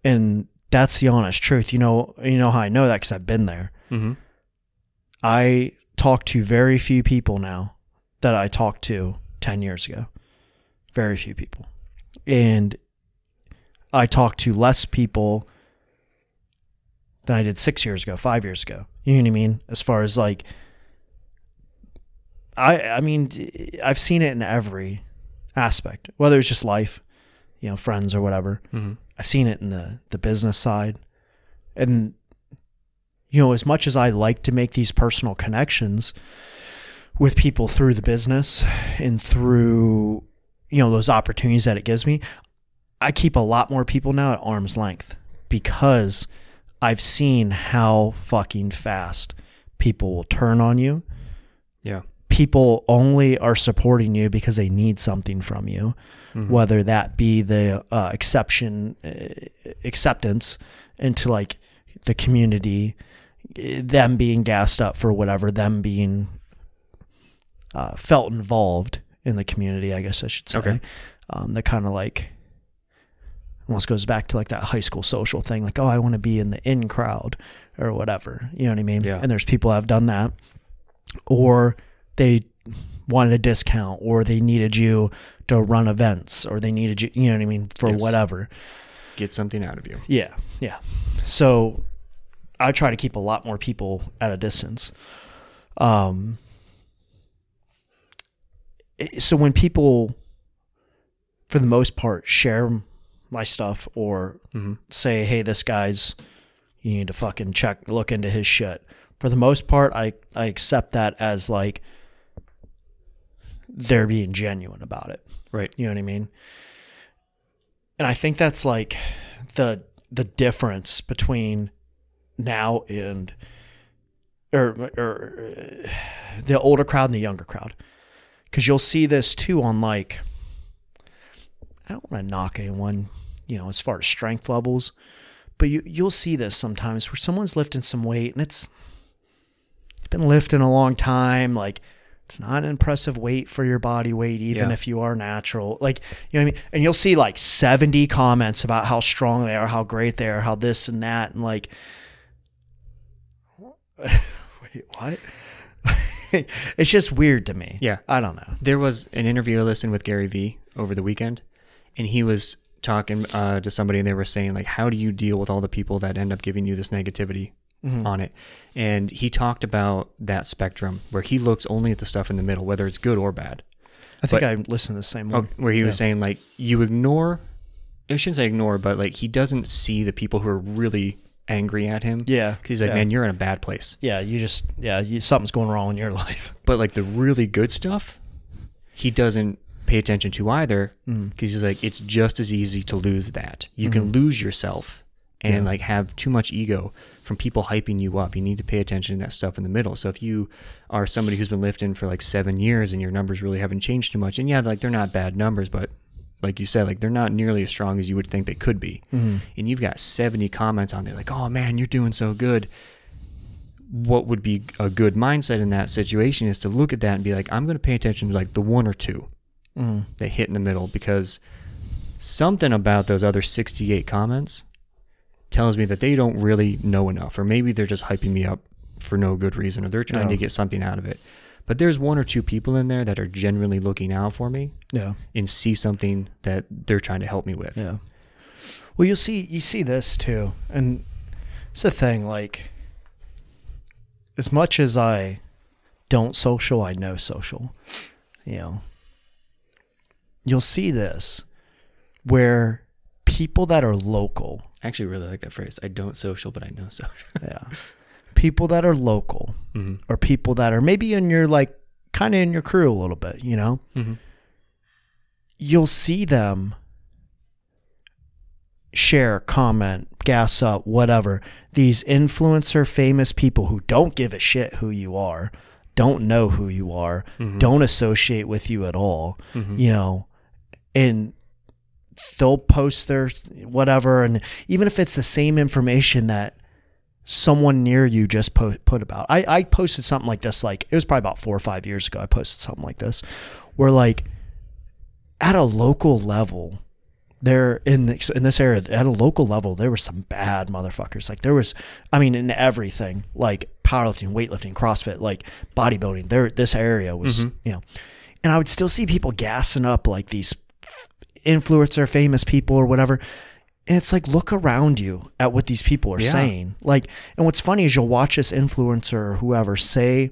Speaker 1: and that's the honest truth. You know. You know how I know that because I've been there.
Speaker 2: Mm-hmm.
Speaker 1: I talk to very few people now that I talk to 10 years ago. Very few people. And I talk to less people than I did six years ago, five years ago. You know what I mean? As far as like, I, I mean, I've seen it in every aspect, whether it's just life, you know, friends or whatever.
Speaker 2: Mm-hmm.
Speaker 1: I've seen it in the the business side, and you know, as much as I like to make these personal connections with people through the business and through you know those opportunities that it gives me, I keep a lot more people now at arm's length because I've seen how fucking fast people will turn on you.
Speaker 2: Yeah.
Speaker 1: People only are supporting you because they need something from you whether that be the uh, exception uh, acceptance into like the community eh, them being gassed up for whatever them being uh, felt involved in the community i guess i should say
Speaker 2: Okay.
Speaker 1: um, that kind of like almost goes back to like that high school social thing like oh i want to be in the in crowd or whatever you know what i mean
Speaker 2: Yeah.
Speaker 1: and there's people that have done that or they wanted a discount or they needed you to run events or they needed you you know what I mean for
Speaker 2: Yes.
Speaker 1: whatever.
Speaker 2: Get something out of you.
Speaker 1: Yeah. Yeah. So I try to keep a lot more people at a distance. Um so when people for the most part share my stuff or
Speaker 2: Mm-hmm.
Speaker 1: say, "Hey, this guy's you need to fucking check look into his shit." For the most part, I I accept that as like they're being genuine about it.
Speaker 2: Right.
Speaker 1: You know what I mean? And I think that's like the the difference between now and or or uh, the older crowd and the younger crowd. Cuz you'll see this too on like I don't want to knock anyone, you know, as far as strength levels, but you you'll see this sometimes where someone's lifting some weight and it's it's been lifting a long time like it's not an impressive weight for your body weight even
Speaker 2: Yeah.
Speaker 1: if you are natural like you know what i mean and you'll see like 70 comments about how strong they are how great they are how this and that and like wait what it's just weird to me
Speaker 2: Yeah.
Speaker 1: i don't know
Speaker 2: There was an interview I listened with Gary Vee over the weekend, and he was talking uh, to somebody, and they were saying like, "How do you deal with all the people that end up giving you this negativity on it?" And he talked about that spectrum where he looks only at the stuff in the middle, whether it's good or bad.
Speaker 1: i think
Speaker 2: But-
Speaker 1: i listened to the same
Speaker 2: Oh,
Speaker 1: one
Speaker 2: where he was saying like, you ignore. I shouldn't say ignore, but like he doesn't see the people who are really angry at him.
Speaker 1: yeah
Speaker 2: 'Cause he's like,
Speaker 1: yeah.
Speaker 2: man, you're in a bad place.
Speaker 1: yeah you just yeah you, something's going wrong in your life
Speaker 2: But like the really good stuff, he doesn't pay attention to either mm. because he's like, it's just as easy to lose that. You can mm. lose yourself and like have too much ego from people hyping you up. You need to pay attention to that stuff in the middle. So if you are somebody who's been lifting for like seven years and your numbers really haven't changed too much, and yeah, like they're not bad numbers, but like you said, like they're not nearly as strong as you would think they could be. Mm-hmm. And you've got 70 comments on there like, oh man, you're doing so good what would be a good mindset in that situation is to look at that and be like, I'm going to pay attention to like the one or two mm-hmm. that hit in the middle because something about those other 68 comments tells me that they don't really know enough, or maybe they're just hyping me up for no good reason, or they're trying to get something out of it. But there's one or two people in there that are genuinely looking out for me
Speaker 1: yeah
Speaker 2: and see something that they're trying to help me with.
Speaker 1: Yeah. Well, you'll see you see this too, and it's a thing. Like, as much as I don't social, I know social. You know, you'll see this where people that are local,
Speaker 2: I actually really like that phrase. I don't social, but I know social.
Speaker 1: yeah, people that are local,
Speaker 2: mm-hmm.
Speaker 1: or people that are maybe in your like kind of in your crew a little bit, you know,
Speaker 2: Mhm.
Speaker 1: you'll see them share, comment, gas up, whatever. These influencer famous people who don't give a shit who you are, don't know who you are, don't associate with you at all, you know, and they'll post their whatever and even if it's the same information that someone near you just po- put about I, I posted something like this like it was probably about four or five years ago i posted something like this where like at a local level there in this, in this area at a local level there were some bad motherfuckers. Like there was i mean in everything like powerlifting weightlifting crossfit like bodybuilding there this area was mm-hmm. you know. And i would still see people gassing up like these influencer famous people or whatever and it's like look around you at what these people are
Speaker 2: Yeah.
Speaker 1: saying. Like and what's funny is you'll watch this influencer or whoever say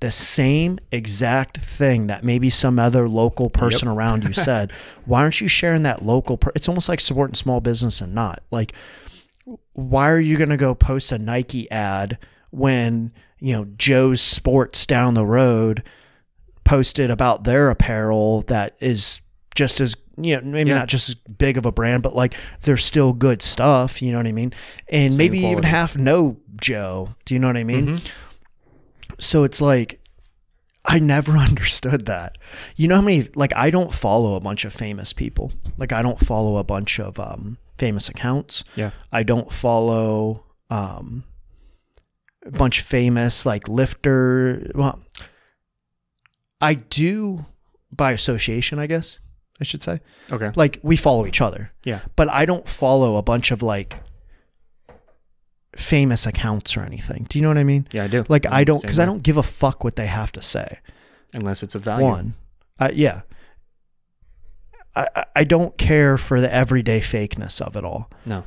Speaker 1: the same exact thing that maybe some other local person around you said. Why aren't you sharing that local per- it's almost like supporting small business and not. Like why are you going to go post a nike ad when you know joe's sports down the road posted about their apparel that is just as you know maybe
Speaker 2: Yeah.
Speaker 1: not just as big of a brand but like they're still good stuff you know what i mean and
Speaker 2: Same
Speaker 1: maybe even half know joe do you know what i mean
Speaker 2: Mhm.
Speaker 1: so it's like I never understood that. You know how many like I don't follow a bunch of famous people. Like I don't follow a bunch of um famous accounts.
Speaker 2: Yeah.
Speaker 1: I don't follow um a bunch of famous like lifter well I do by association, I guess I should say.
Speaker 2: Okay.
Speaker 1: Like we follow each other.
Speaker 2: Yeah.
Speaker 1: But I don't follow a bunch of like famous accounts or anything. Do you know what I mean?
Speaker 2: Yeah, I do.
Speaker 1: Like I don't because I don't give a fuck what they have to say.
Speaker 2: unless it's a value.
Speaker 1: One, uh, yeah, I I- don't care for the everyday fakeness of it all.
Speaker 2: No.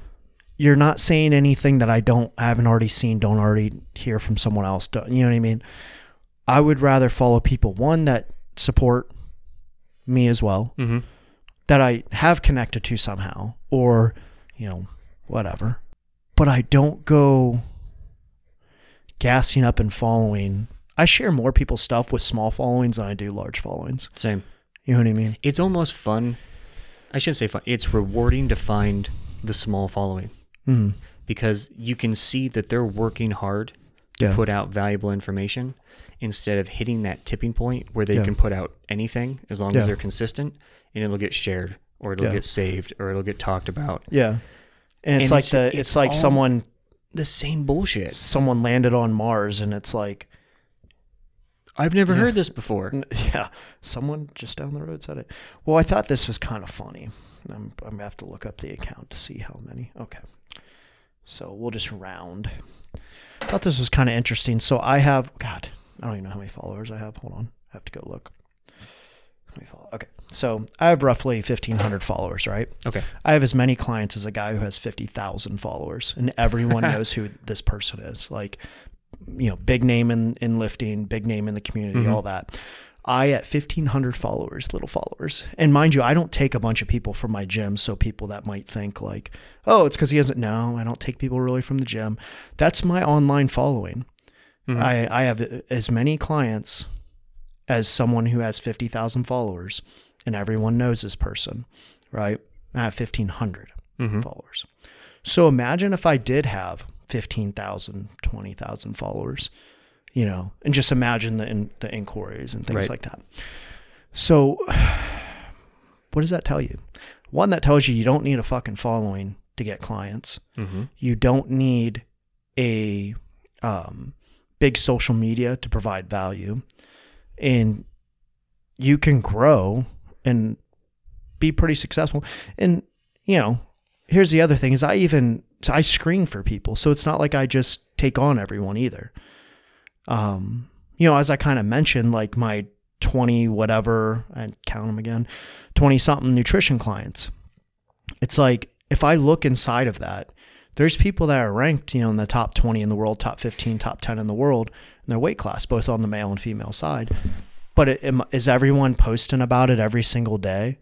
Speaker 1: You're not saying anything that I don't I haven't already seen, don't already hear from someone else. Don't, you know what I mean? I would rather follow people one that support me as well,
Speaker 2: Mm-hmm.
Speaker 1: that I have connected to somehow, or you know whatever. But I don't go gassing up and following. I share more people's stuff with small followings than I do large followings.
Speaker 2: Same.
Speaker 1: You know what I mean?
Speaker 2: It's almost fun. I shouldn't say fun. It's rewarding to find the small following
Speaker 1: Mm.
Speaker 2: because you can see that they're working hard
Speaker 1: Yeah.
Speaker 2: to put out valuable information instead of hitting that tipping point where they
Speaker 1: Yeah.
Speaker 2: can put out anything as long
Speaker 1: Yeah.
Speaker 2: as they're consistent and it'll get shared or it'll
Speaker 1: Yeah.
Speaker 2: get saved or it'll get talked about.
Speaker 1: Yeah. And it's
Speaker 2: And
Speaker 1: like
Speaker 2: it's-
Speaker 1: the it's,
Speaker 2: it's
Speaker 1: like someone
Speaker 2: The same bullshit.
Speaker 1: someone landed on Mars and it's like
Speaker 2: I've never heard this before.
Speaker 1: Yeah, someone just down the road said it. Well, I thought this was kind of funny. I'm, I'm gonna have to look up the account to see how many. Okay, so we'll just round. I thought this was kind of interesting. So I have God, I don't even know how many followers I have. Hold on, I have to go look. How many follow- Okay, so I have roughly 1,500 followers, right?
Speaker 2: Okay.
Speaker 1: I have as many clients as a guy who has 50,000 followers, and everyone knows who this person is. Like, you know, big name in, in lifting, big name in the community,
Speaker 2: Mhm.
Speaker 1: all that. I at 1,500 followers, little followers. And mind you, I don't take a bunch of people from my gym. So people that might think, like, oh, it's because he hasn't. No, I don't take people really from the gym. That's my online following.
Speaker 2: Mhm.
Speaker 1: I, I have as many clients as someone who has 50,000 followers, and everyone knows this person, right? I have 1,500
Speaker 2: Mhm.
Speaker 1: followers. So imagine if I did have 15,000, 20,000 followers, you know, and just imagine the, in, the inquiries and things
Speaker 2: Right.
Speaker 1: like that. So what does that tell you? One, that tells you you don't need a fucking following to get clients
Speaker 2: Mhm.
Speaker 1: you don't need a um, big social media to provide value. And you can grow and be pretty successful. And you know here's the other thing is i even i screen for people. So it's not like i just take on everyone either. Um you know as i kind of mentioned like my 20 whatever i count them again 20 something nutrition clients. It's like if I look inside of that, there's people that are ranked, you know, in the top 20 in the world, top 15, top 10 in the world in their weight class, both on the male and female side. But it, am- is everyone posting about it every single day?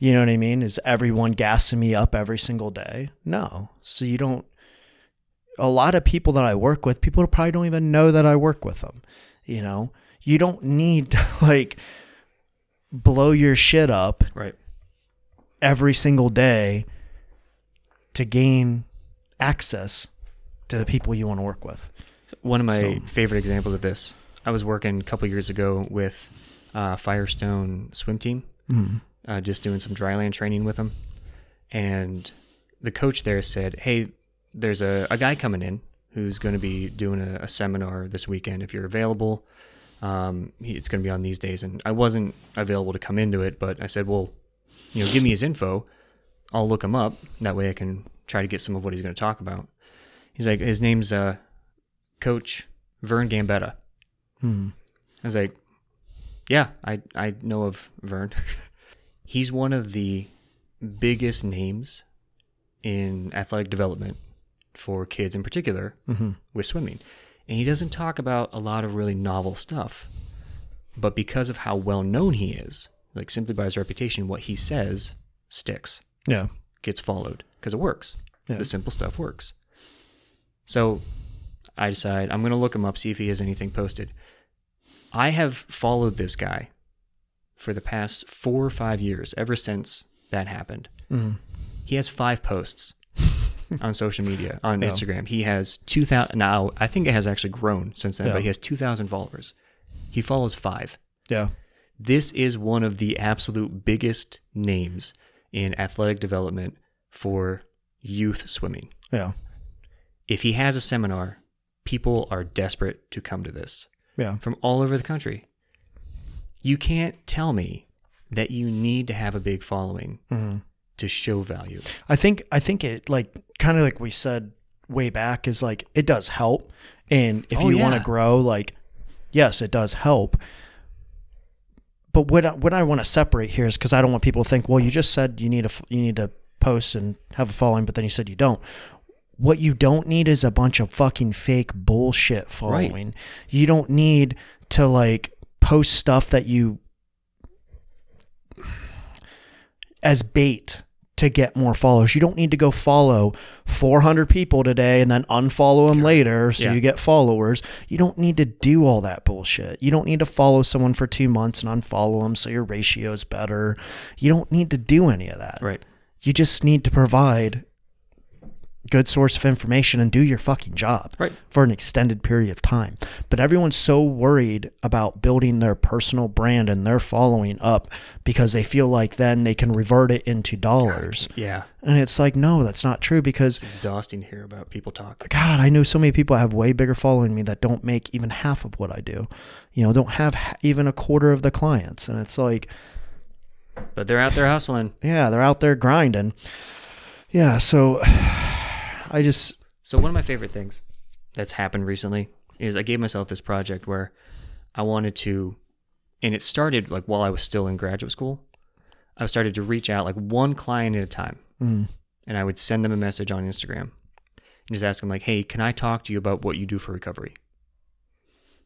Speaker 1: You know what I mean? Is everyone gassing me up every single day? No. So you don't. A lot of people that I work with, people probably don't even know that I work with them. You know, you don't need to like blow your shit up
Speaker 2: Right.
Speaker 1: every single day to gain access to the people you want to work with.
Speaker 2: One of my
Speaker 1: So-
Speaker 2: favorite examples of this, I was working a couple years ago with uh, Firestone swim team,
Speaker 1: Mm.
Speaker 2: uh, just doing some dryland training with them. And the coach there said, Hey, there's a, a guy coming in who's going to be doing a, a seminar this weekend. If you're available, um, he, it's going to be on these days. And I wasn't available to come into it, but I said, Well, you know, give me his info. I'll look him up. That way I can try to get some of what he's going to talk about. He's like, His name's uh, Coach Vern Gambetta.
Speaker 1: Mm.
Speaker 2: I was like, yeah, I I know of Vern. He's one of the biggest names in athletic development for kids in particular
Speaker 1: hmm
Speaker 2: with swimming. And he doesn't talk about a lot of really novel stuff. But because of how well known he is, like simply by his reputation, what he says sticks,
Speaker 1: Yeah.
Speaker 2: gets followed because it works.
Speaker 1: Yeah.
Speaker 2: The simple stuff works. So I decide I'm going to look him up, see if he has anything posted. I have followed this guy for the past four or five years, ever since that happened.
Speaker 1: Mm.
Speaker 2: He has five posts on social media, on
Speaker 1: Yeah.
Speaker 2: Instagram. He has 2,000. Now, I think it has actually grown since then,
Speaker 1: Yeah.
Speaker 2: but he has 2,000 followers. He follows five.
Speaker 1: Yeah.
Speaker 2: This is one of the absolute biggest names in athletic development for youth swimming.
Speaker 1: Yeah.
Speaker 2: If he has a seminar, people are desperate to come to this
Speaker 1: Yeah.
Speaker 2: from all over the country. You can't tell me that you need to have a big following
Speaker 1: Mhm.
Speaker 2: to show value.
Speaker 1: I think I think it like kind of like we said way back is like it does help, and if
Speaker 2: Oh,
Speaker 1: you want to grow, like yes, it does help. But what I, what I want to separate here is because I don't want people to think, well, you just said you need a you need to post and have a following, but then you said you don't. What you don't need is a bunch of fucking fake bullshit following. You don't need to like post stuff that you as bait to get more followers. You don't need to go follow 400 people today and then unfollow them later so
Speaker 2: Yeah.
Speaker 1: you get followers. You don't need to do all that bullshit. You don't need to follow someone for 2 months and unfollow them so your ratio is better. You don't need to do any of that.
Speaker 2: Right.
Speaker 1: You just need to provide good source of information and do your fucking job
Speaker 2: Right.
Speaker 1: for an extended period of time. But everyone's so worried about building their personal brand and their following up because they feel like then they can revert it into dollars.
Speaker 2: Yeah.
Speaker 1: And it's like, no, that's not true because
Speaker 2: It's exhausting to hear about people talk.
Speaker 1: God, I know so many people have way bigger following me that don't make even half of what I do. You know, don't have even a quarter of the clients. And it's like,
Speaker 2: But they're out there hustling.
Speaker 1: yeah, they're out there grinding. Yeah, so I just
Speaker 2: So one of my favorite things that's happened recently is I gave myself this project where I wanted to and it started like while I was still in graduate school. I started to reach out like one client at a time.
Speaker 1: mm,
Speaker 2: And I would send them a message on Instagram and just ask them like, "Hey, can I talk to you about what you do for recovery?"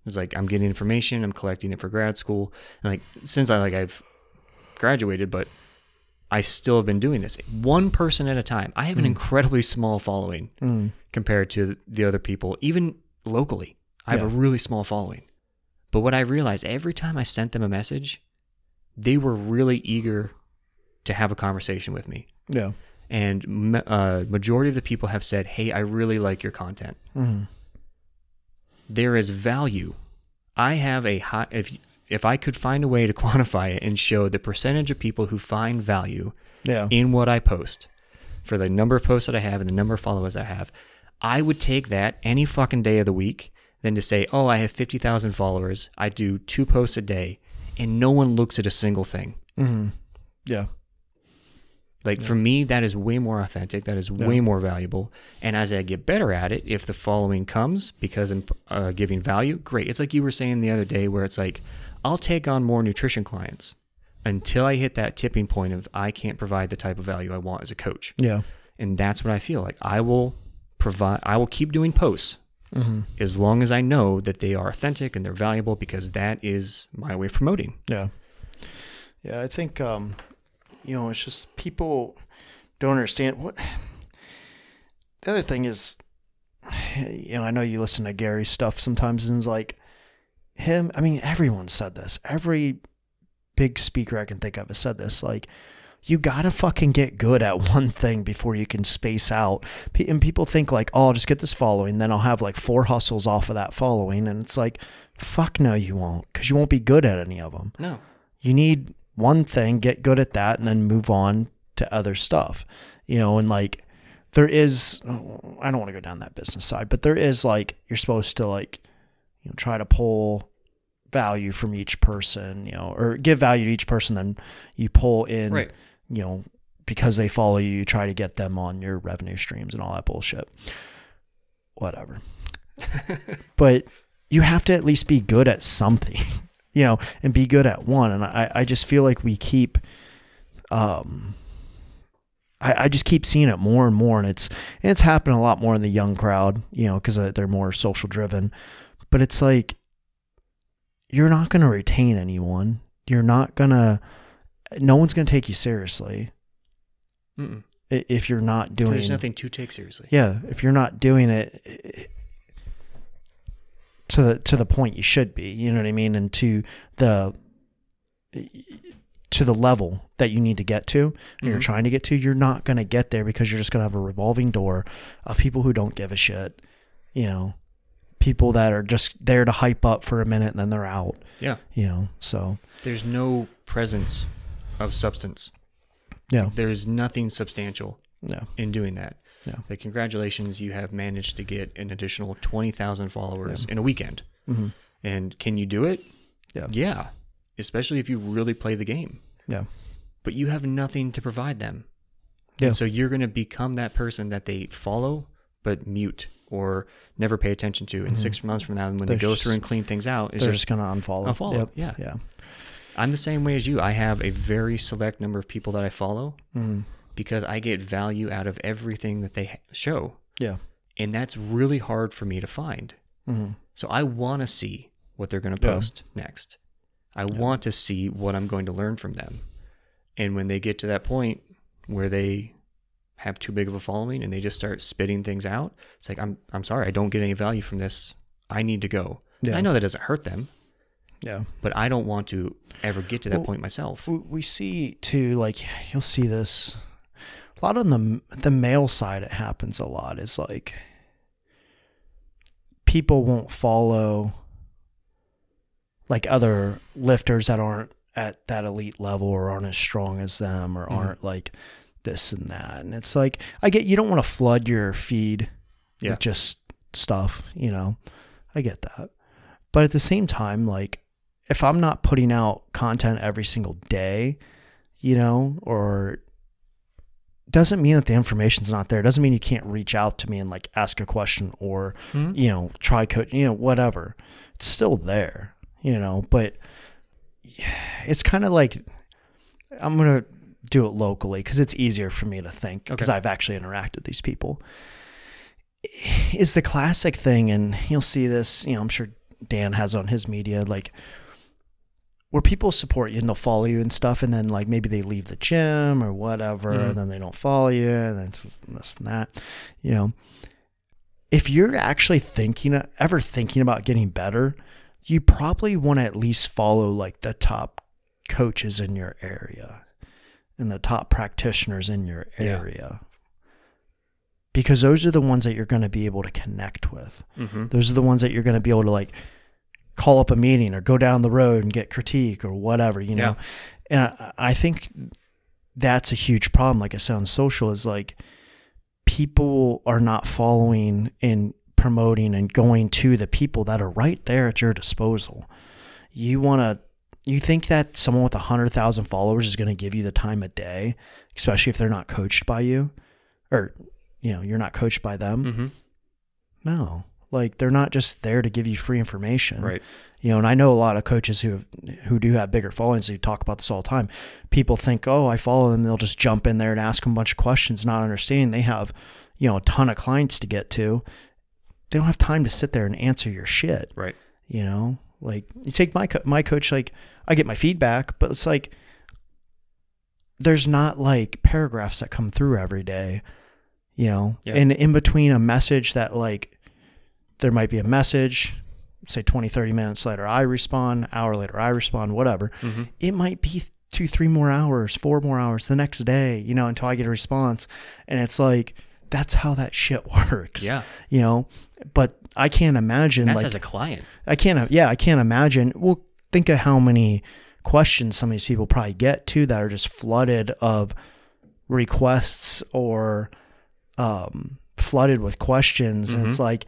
Speaker 2: It's like I'm getting information, I'm collecting it for grad school. And like since I like I've graduated, but I still have been doing this one person at a time. I have an incredibly small following
Speaker 1: mm,
Speaker 2: compared to the other people, even locally. I have a really small following. But what I realized every time I sent them a message, they were really eager to have a conversation with me.
Speaker 1: yeah.
Speaker 2: And uh, majority of the people have said, "Hey, I really like your content.
Speaker 1: Mm,
Speaker 2: There is value. I have a high if if I could find a way to quantify it and show the percentage of people who find value
Speaker 1: yeah.
Speaker 2: in what I post for the number of posts that I have and the number of followers I have, I would take that any fucking day of the week than to say, oh, I have 50,000 followers. I do two posts a day and no one looks at a single thing.
Speaker 1: Mm, yeah.
Speaker 2: Like for me, that is way more authentic. That is way more valuable. And as I get better at it, if the following comes because I'm uh, giving value, great. It's like you were saying the other day where it's like, I'll take on more nutrition clients until I hit that tipping point of I can't provide the type of value I want as a coach.
Speaker 1: Yeah.
Speaker 2: and that's what I feel like. I will provide. I will keep doing posts
Speaker 1: Mm-hmm.
Speaker 2: as long as I know that they are authentic and they're valuable because that is my way of promoting.
Speaker 1: Yeah. Yeah, I think um you know, it's just people don't understand what the other thing is you know, I know you listen to Gary's stuff sometimes and it's like him, I mean, everyone said this. Every big speaker I can think of has said this like you gotta fucking get good at one thing before you can space out. And people think like, oh, I'll just get this following, then I'll have like four hustles off of that following, and it's like, fuck no, you won't, because you won't be good at any of them.
Speaker 2: No.
Speaker 1: You need one thing, get good at that, and then move on to other stuff. You know, and like there is, I don't want to go down that business side, but there is like you're supposed to like, you know, try to pull value from each person, you know, or give value to each person, then you pull in,
Speaker 2: Right.
Speaker 1: you know, because they follow you, you try to get them on your revenue streams and all that bullshit. Whatever. but you have to at least be good at something, you know, and be good at one. And I, I just feel like we keep, um, I, I just keep seeing it more and more, and it's and it's happening a lot more in the young crowd, you know, because they're more social driven. But it's like you're not going to retain anyone. You're not gonna. No one's going to take you seriously
Speaker 2: Mm-mm.
Speaker 1: if you're not doing.
Speaker 2: There's nothing to take seriously.
Speaker 1: Yeah, if you're not doing it eh, to the to the point you should be, you know what I mean, and to the to the level that you need to get to, or you're trying to get to, you're not going to get there because you're just going to have a revolving door of people who don't give a shit, you know, people that are just there to hype up for a minute and then they're out,
Speaker 2: Yeah.
Speaker 1: you know. So,
Speaker 2: There's no presence of substance.
Speaker 1: yeah,
Speaker 2: There's nothing substantial
Speaker 1: yeah,
Speaker 2: in doing that.
Speaker 1: Yeah.
Speaker 2: Like, congratulations, you have managed to get an additional 20,000 followers in a weekend.
Speaker 1: hmm
Speaker 2: And can you do it?
Speaker 1: Yeah.
Speaker 2: Yeah. Especially if you really play the game.
Speaker 1: yeah,
Speaker 2: But you have nothing to provide them.
Speaker 1: Yeah.
Speaker 2: And so you're going to become that person that they follow but mute or never pay attention to. And six months from now, when they
Speaker 1: They're
Speaker 2: go
Speaker 1: just-
Speaker 2: through and clean things out, it's
Speaker 1: they're
Speaker 2: just
Speaker 1: just going to unfollow.
Speaker 2: unfollow.
Speaker 1: Yep.
Speaker 2: Yeah.
Speaker 1: Yeah.
Speaker 2: I'm the same way as you. I have a very select number of people that I follow
Speaker 1: Mhm.
Speaker 2: because I get value out of everything that they show.
Speaker 1: Yeah.
Speaker 2: And that's really hard for me to find.
Speaker 1: hmm
Speaker 2: So I want to see what they're going to
Speaker 1: Yeah.
Speaker 2: post next. I want to see what I'm going to learn from them. And when they get to that point where they have too big of a following and they just start spitting things out, it's like I'm I'm sorry, I don't get any value from this. I need to go.
Speaker 1: Yeah.
Speaker 2: I know that doesn't hurt them,
Speaker 1: Yeah.
Speaker 2: but I don't want to ever get to that
Speaker 1: Well,
Speaker 2: point myself.
Speaker 1: we see too like you'll see this a lot on the the male side it happens a lot is like people won't follow like other lifters that aren't at that elite level or aren't as strong as them or
Speaker 2: Mhm.
Speaker 1: aren't like this and that and it's like i get you don't want to flood your feed
Speaker 2: Yeah.
Speaker 1: with just stuff you know i get that but at the same time like if I'm not putting out content every single day, you know, or doesn't mean that the information's not there. Doesn't mean you can't reach out to me and like ask a question or,
Speaker 2: Mhm.
Speaker 1: you know, try coach, you know, whatever. It's still there, you know, but it's kind of like I'm going to do it locally because it's easier for me to think because
Speaker 2: Okay.
Speaker 1: I've actually interacted with these people. Is the classic thing, and you'll see this, you know, I'm sure Dan has on his media, like where people support you and they'll follow you and stuff, and then like maybe they leave the gym or whatever,
Speaker 2: Mhm.
Speaker 1: and then they don't follow you, and then it's this and that, you know. If you're actually thinking, ever thinking about getting better, you probably want to at least follow like the top coaches in your area and the top practitioners in your
Speaker 2: Yeah.
Speaker 1: area. Because those are the ones that you're going to be able to connect with.
Speaker 2: Mhm.
Speaker 1: Those are the ones that you're going to be able to like call up a meeting or go down the road and get critique or whatever, you know. And I, I think that's a huge problem. Like I said on social, is like people are not following and promoting and going to the people that are right there at your disposal. You want to. You think that someone with a hundred thousand followers is going to give you the time of day, especially if they're not coached by you, or you know you're not coached by them.
Speaker 2: Mhm.
Speaker 1: No, like they're not just there to give you free information,
Speaker 2: Right.
Speaker 1: You know, and I know a lot of coaches who have, who do have bigger followings. Who talk about this all the time. People think, oh, I follow them. They'll just jump in there and ask them a bunch of questions, not understanding they have, you know, a ton of clients to get to. They don't have time to sit there and answer your shit.
Speaker 2: Right.
Speaker 1: You know, like you take my co- my coach. Like I get my feedback, but it's like there's not like paragraphs that come through every day. You know,
Speaker 2: Yeah.
Speaker 1: and in between a message that like there might be a message say 20 30 minutes later i respond hour later i respond whatever
Speaker 2: Mhm.
Speaker 1: it might be two, three more hours, four more hours the next day, you know, until I get a response. And it's like, that's how that shit works.
Speaker 2: Yeah.
Speaker 1: You know, but I can't imagine
Speaker 2: That's
Speaker 1: like
Speaker 2: as a client.
Speaker 1: I can't. Yeah, I can't imagine. Well, think of how many questions some of these people probably get too that are just flooded of requests or um, flooded with questions, and it's
Speaker 2: Mm-hmm.
Speaker 1: like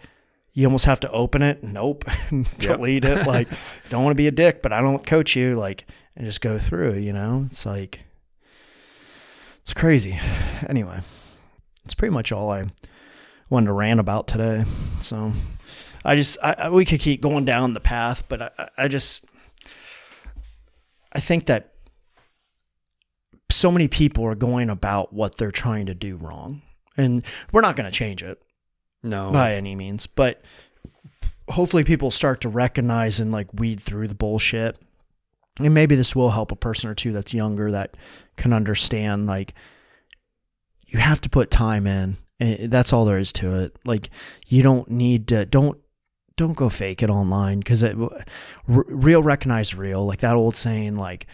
Speaker 1: you almost have to open it. Nope, delete it. Like, don't want to be a dick, but I don't coach you. Like, and just go through. You know, it's like it's crazy. Anyway, it's pretty much all I wanted to rant about today. So. I just I, we could keep going down the path, but I, I- I just I think that so many people are going about what they're trying to do wrong, and we're not going to change it
Speaker 2: No.
Speaker 1: by any means. But hopefully, people start to recognize and like weed through the bullshit, and maybe this will help a person or two that's younger that can understand like you have to put time in. And that's all there is to it. Like you don't need to don't don't go fake it online because it r- real recognize real like that old saying like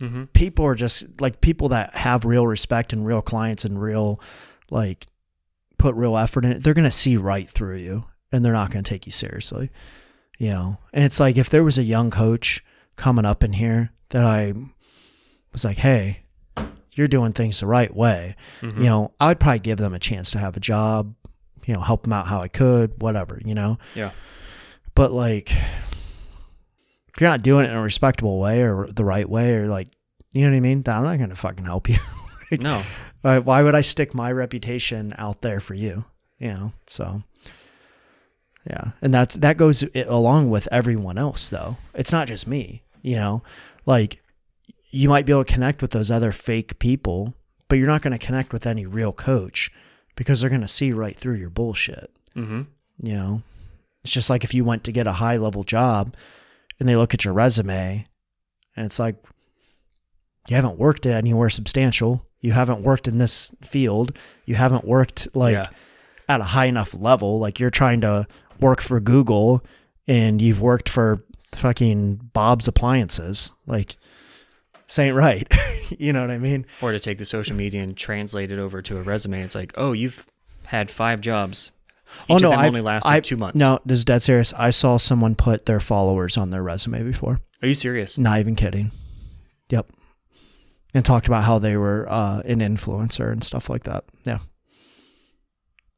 Speaker 2: mm-hmm.
Speaker 1: people are just like people that have real respect and real clients and real like put real effort in it they're gonna see right through you and they're not gonna take you seriously you know and it's like if there was a young coach coming up in here that i was like hey you're doing things the right way
Speaker 2: Mm-hmm.
Speaker 1: you know i would probably give them a chance to have a job you know help them out how i could whatever you know
Speaker 2: Yeah.
Speaker 1: But like if you're not doing it in a respectable way or the right way or like you know what i mean? I'm not gonna fucking help you.
Speaker 2: No.
Speaker 1: why, why would i stick my reputation out there for you? You know so yeah. And that's that goes along with everyone else though. It's not just me you know? Like you might be able to connect with those other fake people but you're not going to connect with any real coach because they're going to see right through your bullshit.
Speaker 2: Mm-hmm.
Speaker 1: you know it's just like if you went to get a high level job and they look at your resume and it's like you haven't worked at anywhere substantial you haven't worked in this field you haven't worked like
Speaker 2: Yeah.
Speaker 1: at a high enough level like you're trying to work for google and you've worked for fucking bob's appliances like this ain't right you know what i mean
Speaker 2: Or to take the social media and translate it over to a resume. It's like, oh, you've had five jobs. Each of them
Speaker 1: I've-
Speaker 2: only lasted
Speaker 1: I've-
Speaker 2: two months.
Speaker 1: no this is dead serious i saw someone put their followers on their resume before
Speaker 2: Are you serious?
Speaker 1: Not even kidding. Yep. And talked about how they were uh, an influencer and stuff like that. Yeah.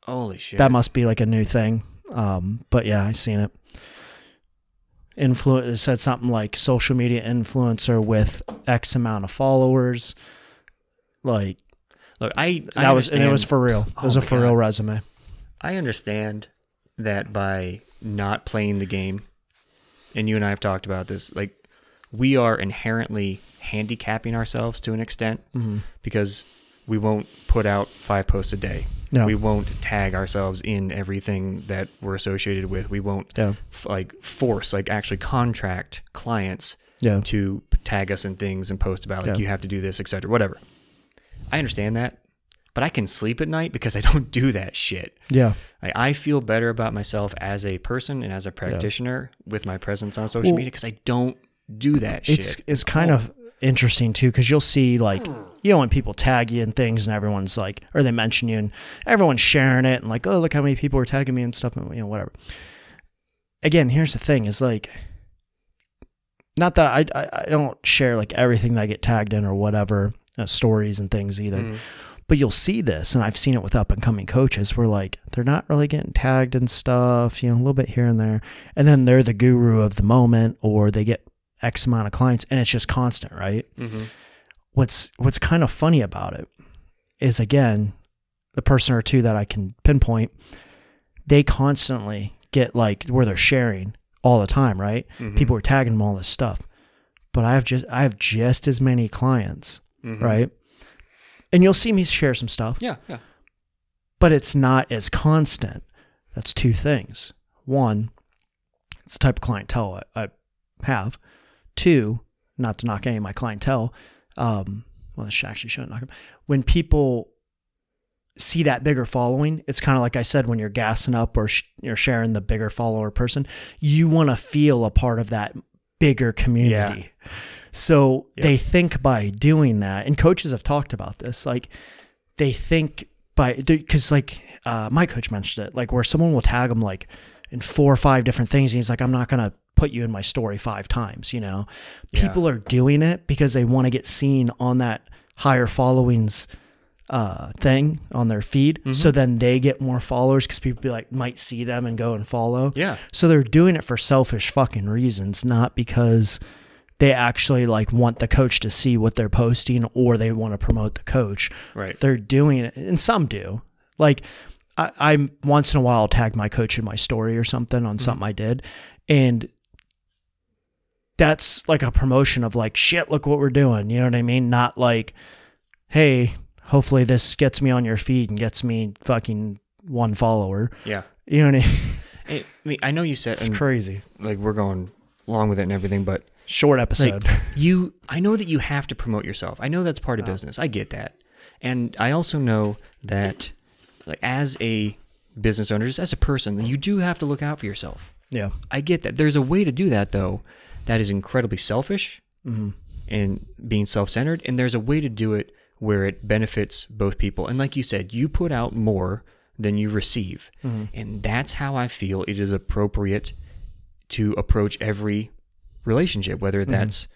Speaker 2: Holy shit.
Speaker 1: That must be like a new thing. Um, but yeah, I seen it. Influ- it said something like social media influencer with X amount of followers. Like
Speaker 2: Look, I, I
Speaker 1: that was and it was for real. It was
Speaker 2: Oh
Speaker 1: a for
Speaker 2: God.
Speaker 1: real resume.
Speaker 2: I understand that by not playing the game, and you and I have talked about this, like we are inherently handicapping ourselves to an extent
Speaker 1: Mm-hmm.
Speaker 2: because we won't put out five posts a day.
Speaker 1: Yeah.
Speaker 2: We won't tag ourselves in everything that we're associated with. We won't
Speaker 1: Yeah.
Speaker 2: f- like force, like actually contract clients
Speaker 1: Yeah.
Speaker 2: to tag us in things and post about like
Speaker 1: Yeah.
Speaker 2: you have to do this, etc. Whatever. I understand that, but I can sleep at night because I don't do that shit.
Speaker 1: Yeah.
Speaker 2: Like I feel better about myself as a person and as a practitioner with my presence on social
Speaker 1: Well,
Speaker 2: media because I don't do that
Speaker 1: it's
Speaker 2: shit.
Speaker 1: it's kind of interesting too because you'll see like you know when people tag you and things and everyone's like or they mention you and everyone's sharing it and like oh look how many people are tagging me and stuff and you know whatever again here's the thing is like not that I, I i don't share like everything that i get tagged in or whatever uh, stories and things either
Speaker 2: Mhm.
Speaker 1: But you'll see this and i've seen it with up and coming coaches where like they're not really getting tagged and stuff you know a little bit here and there and then they're the guru of the moment or they get x amount of clients and it's just constant right
Speaker 2: Mhm.
Speaker 1: what's what's kind of funny about it is again the person or two that i can pinpoint they constantly get like where they're sharing all the time right
Speaker 2: Mhm.
Speaker 1: people are tagging them all this stuff but i have just i have just as many clients
Speaker 2: Mhm.
Speaker 1: right and you'll see me share some stuff
Speaker 2: Yeah, yeah.
Speaker 1: but it's not as constant. That's two things. One, it's the type of clientele I, I have. Two, not to knock any of my clientele. Um, well, this actually shouldn't knock them. When people see that bigger following, it's kind of like I said when you're gassing up or sh- you're sharing the bigger follower person, you want to feel a part of that bigger community. So they think by doing that, and coaches have talked about this, like they think by because like uh, my coach mentioned it, like where someone will tag them like in four or five different things, and he's like, I'm not gonna put you in my story five times. You know,
Speaker 2: Yeah.
Speaker 1: people are doing it because they want to get seen on that higher followings uh, thing on their feed.
Speaker 2: Mm-hmm.
Speaker 1: So then they get more followers because people be like might see them and go and follow.
Speaker 2: Yeah.
Speaker 1: So they're doing it for selfish fucking reasons, not because they actually like want the coach to see what they're posting or they want to promote the coach.
Speaker 2: Right.
Speaker 1: They're doing it, and some do. Like I, I once in a while tag my coach in my story or something on mm-hmm. something I did, and that's like a promotion of like shit. Look what we're doing. You know what I mean? Not like, hey, hopefully this gets me on your feed and gets me fucking one follower.
Speaker 2: Yeah.
Speaker 1: You know what I mean?
Speaker 2: I mean, I know you said
Speaker 1: It's crazy.
Speaker 2: like we're going along with it and everything, but
Speaker 1: Short
Speaker 2: like
Speaker 1: episode.
Speaker 2: you, I know that you have to promote yourself. I know that's part of business. I get that, and I also know that, like as a business owner, just as a person, you do have to look out for yourself.
Speaker 1: yeah.
Speaker 2: I get that. There's a way to do that though, that is incredibly selfish
Speaker 1: Mm-hmm.
Speaker 2: and being self-centered, and there's a way to do it where it benefits both people. And like you said, you put out more than you receive,
Speaker 1: Mm-hmm.
Speaker 2: and that's how I feel it is appropriate to approach every relationship, whether that's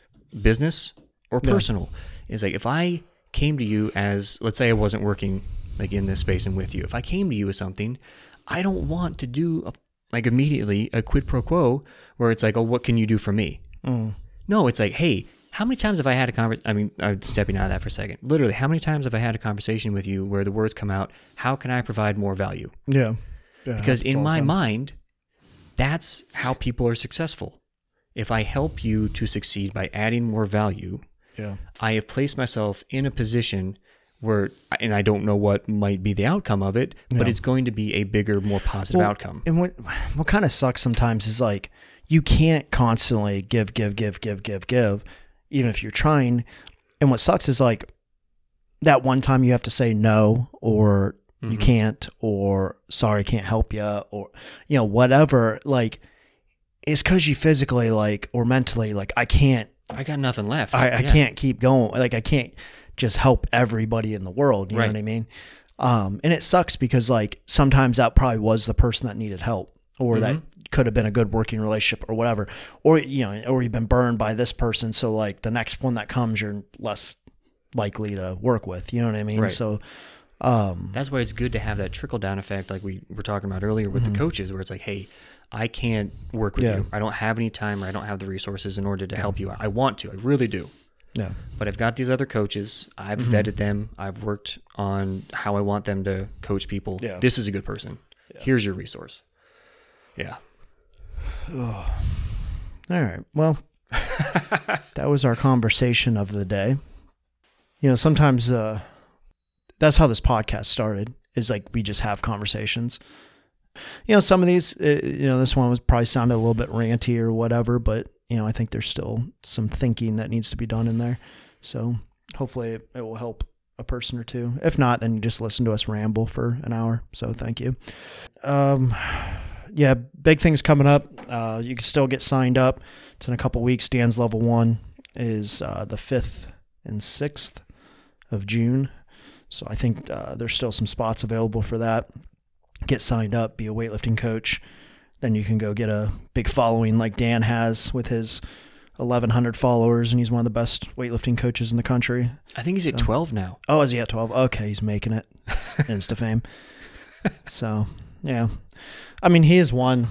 Speaker 2: business or
Speaker 1: Yeah.
Speaker 2: personal. Is like if I came to you as, let's say, I wasn't working like in this space and with you. If I came to you with something, I don't want to do a, like immediately a quid pro quo where it's like, oh, what can you do for me?
Speaker 1: Mm.
Speaker 2: No, it's like, hey, how many times have I had a conversation? I mean, I'm stepping out of that for a second. Literally, how many times have I had a conversation with you where the words come out, how can I provide more value?
Speaker 1: Yeah. yeah.
Speaker 2: Because in my mind, that's how people are successful. If I help you to succeed by adding more value,
Speaker 1: Yeah.
Speaker 2: I have placed myself in a position where, and I don't know what might be the outcome of it, but
Speaker 1: Yeah.
Speaker 2: it's going to be a bigger, more positive
Speaker 1: Well,
Speaker 2: outcome.
Speaker 1: And what what kind of sucks sometimes is like you can't constantly give, give, give, give, give, give, even if you're trying. And what sucks is like that one time you have to say no or you
Speaker 2: Mhm.
Speaker 1: can't or sorry can't help you or you know whatever like it's because you physically like or mentally like I can't
Speaker 2: I got nothing left.
Speaker 1: I, I
Speaker 2: Yeah.
Speaker 1: can't keep going. Like I can't just help everybody in the world. You
Speaker 2: Right.
Speaker 1: know what I mean? Um, and it sucks because like sometimes that probably was the person that needed help, or that
Speaker 2: Mm-hmm.
Speaker 1: could have been a good working relationship, or whatever. Or you know, or you've been burned by this person, so like the next one that comes, you're less likely to work with. You know what I mean?
Speaker 2: Right.
Speaker 1: So, um,
Speaker 2: That's why it's good to have that trickle down effect, like we were talking about earlier with the coaches, where it's like, hey, I can't work with.
Speaker 1: Yeah.
Speaker 2: you. I don't have any time or I don't have the resources in order to help you. I want to, I really do.
Speaker 1: yeah,
Speaker 2: But I've got these other coaches. I've
Speaker 1: Mm-hmm.
Speaker 2: vetted them. I've worked on how I want them to coach people.
Speaker 1: Yeah.
Speaker 2: This is a good person. Here's your resource. Yeah.
Speaker 1: all right. Well, that was our conversation of the day. You know, sometimes uh, that's how this podcast started. Is like we just have conversations. You know, some of these, uh, you know, this one was probably sounded a little bit ranty or whatever, but you know, I think there's still some thinking that needs to be done in there. So hopefully, it, will help a person or two. If not, then you just listen to us ramble for an hour. So thank you. Um, yeah, big things coming up. Uh, you can still get signed up. It's in a couple weeks. Dan's level one is uh, the fifth and sixth of June. So I think uh, there's still some spots available for that. Get signed up, be a weightlifting coach. Then you can go get a big following like Dan has with his 1,100 followers, and he's one of the best weightlifting coaches in the country.
Speaker 2: I think he's at 12 now.
Speaker 1: Oh, is he at 12? Okay, he's making it. Insta fame. So, yeah. I mean, he is one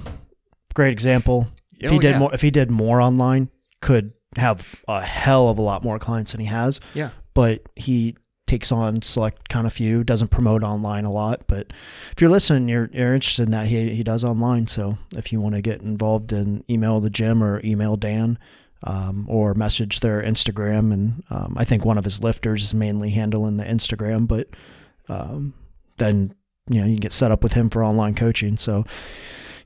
Speaker 1: great example. If he
Speaker 2: Oh,
Speaker 1: did
Speaker 2: yeah.
Speaker 1: more if he did more online, could have a hell of a lot more clients than he has,
Speaker 2: Yeah.
Speaker 1: but he takes on select kind of few, doesn't promote online a lot, but if you're listening, you're you're interested in that he he does online, so if you want to get involved in email the gym or email Dan um, or message their Instagram. And um, I think one of his lifters is mainly handling the Instagram, but um, then you know you can get set up with him for online coaching. So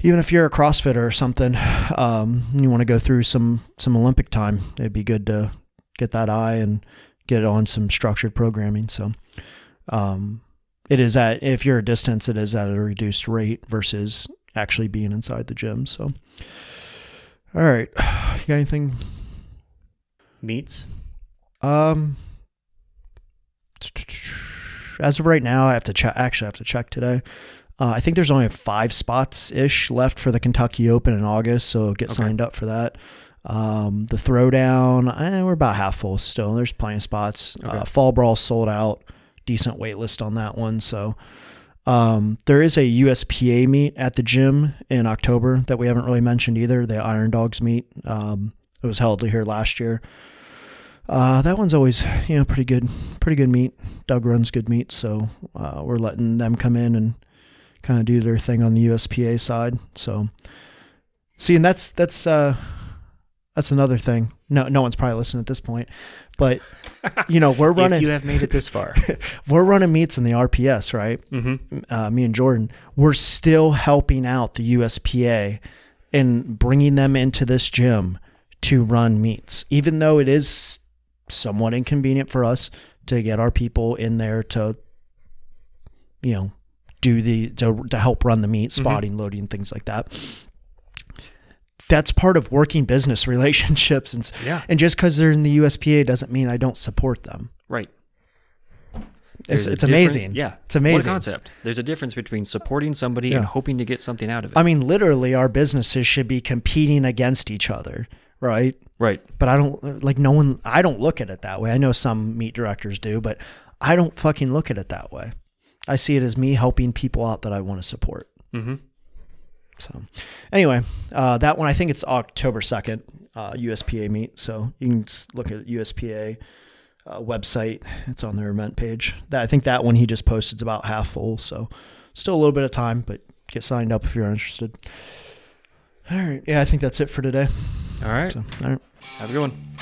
Speaker 1: even if you're a CrossFitter or something, um, you want to go through some some Olympic time, it'd be good to get that eye and get on some structured programming. So um, it is at if you're a distance, it is at a reduced rate versus actually being inside the gym. So all right, you got anything
Speaker 2: meets?
Speaker 1: Um, as of right now, I have to check. Actually, I have to check today. Uh, I think there's only five spots ish left for the Kentucky Open in August, so get
Speaker 2: Okay.
Speaker 1: signed up for that. Um, the Throwdown, eh, we're about half full still. There's plenty of spots.
Speaker 2: Okay.
Speaker 1: Uh, Fall Brawl sold out. Decent wait list on that one. So um, there is a USPA meet at the gym in October that we haven't really mentioned either. The Iron Dogs meet. Um, it was held here last year. Uh, that one's always you know pretty good, pretty good meet. Doug runs good meet, so uh, we're letting them come in and kind of do their thing on the USPA side. So, see, and that's that's uh, that's another thing. No, no one's probably listening at this point, but you know we're
Speaker 2: If
Speaker 1: running
Speaker 2: you have made it this far.
Speaker 1: we're running meets in the RPS, right?
Speaker 2: mm-hmm.
Speaker 1: uh, me and Jordan, we're still helping out the USPA and bringing them into this gym to run meets, even though it is somewhat inconvenient for us to get our people in there to, you know, do the to, to help run the meet, spotting, loading, things like that. That's part of working business relationships, and
Speaker 2: Yeah.
Speaker 1: and just because they're in the USPA doesn't mean I don't support them.
Speaker 2: Right.
Speaker 1: It's,
Speaker 2: There's
Speaker 1: it's amazing.
Speaker 2: Yeah.
Speaker 1: it's amazing.
Speaker 2: What a concept. There's a difference between supporting somebody
Speaker 1: Yeah.
Speaker 2: and hoping to get something out of it.
Speaker 1: I mean, literally, our businesses should be competing against each other, right?
Speaker 2: right.
Speaker 1: But I don't like no one. I don't look at it that way. I know some meet directors do, but I don't fucking look at it that way. I see it as me helping people out that I want to support.
Speaker 2: Mm-hmm.
Speaker 1: So, anyway, uh, that one I think it's October second, uh, USPA meet. So you can look at USPA uh, website. It's on their event page. That I think that one he just posted is about half full. So still a little bit of time, but get signed up if you're interested. All right, yeah, I think that's it for today.
Speaker 2: All right.
Speaker 1: So, all right.
Speaker 2: Have a good one.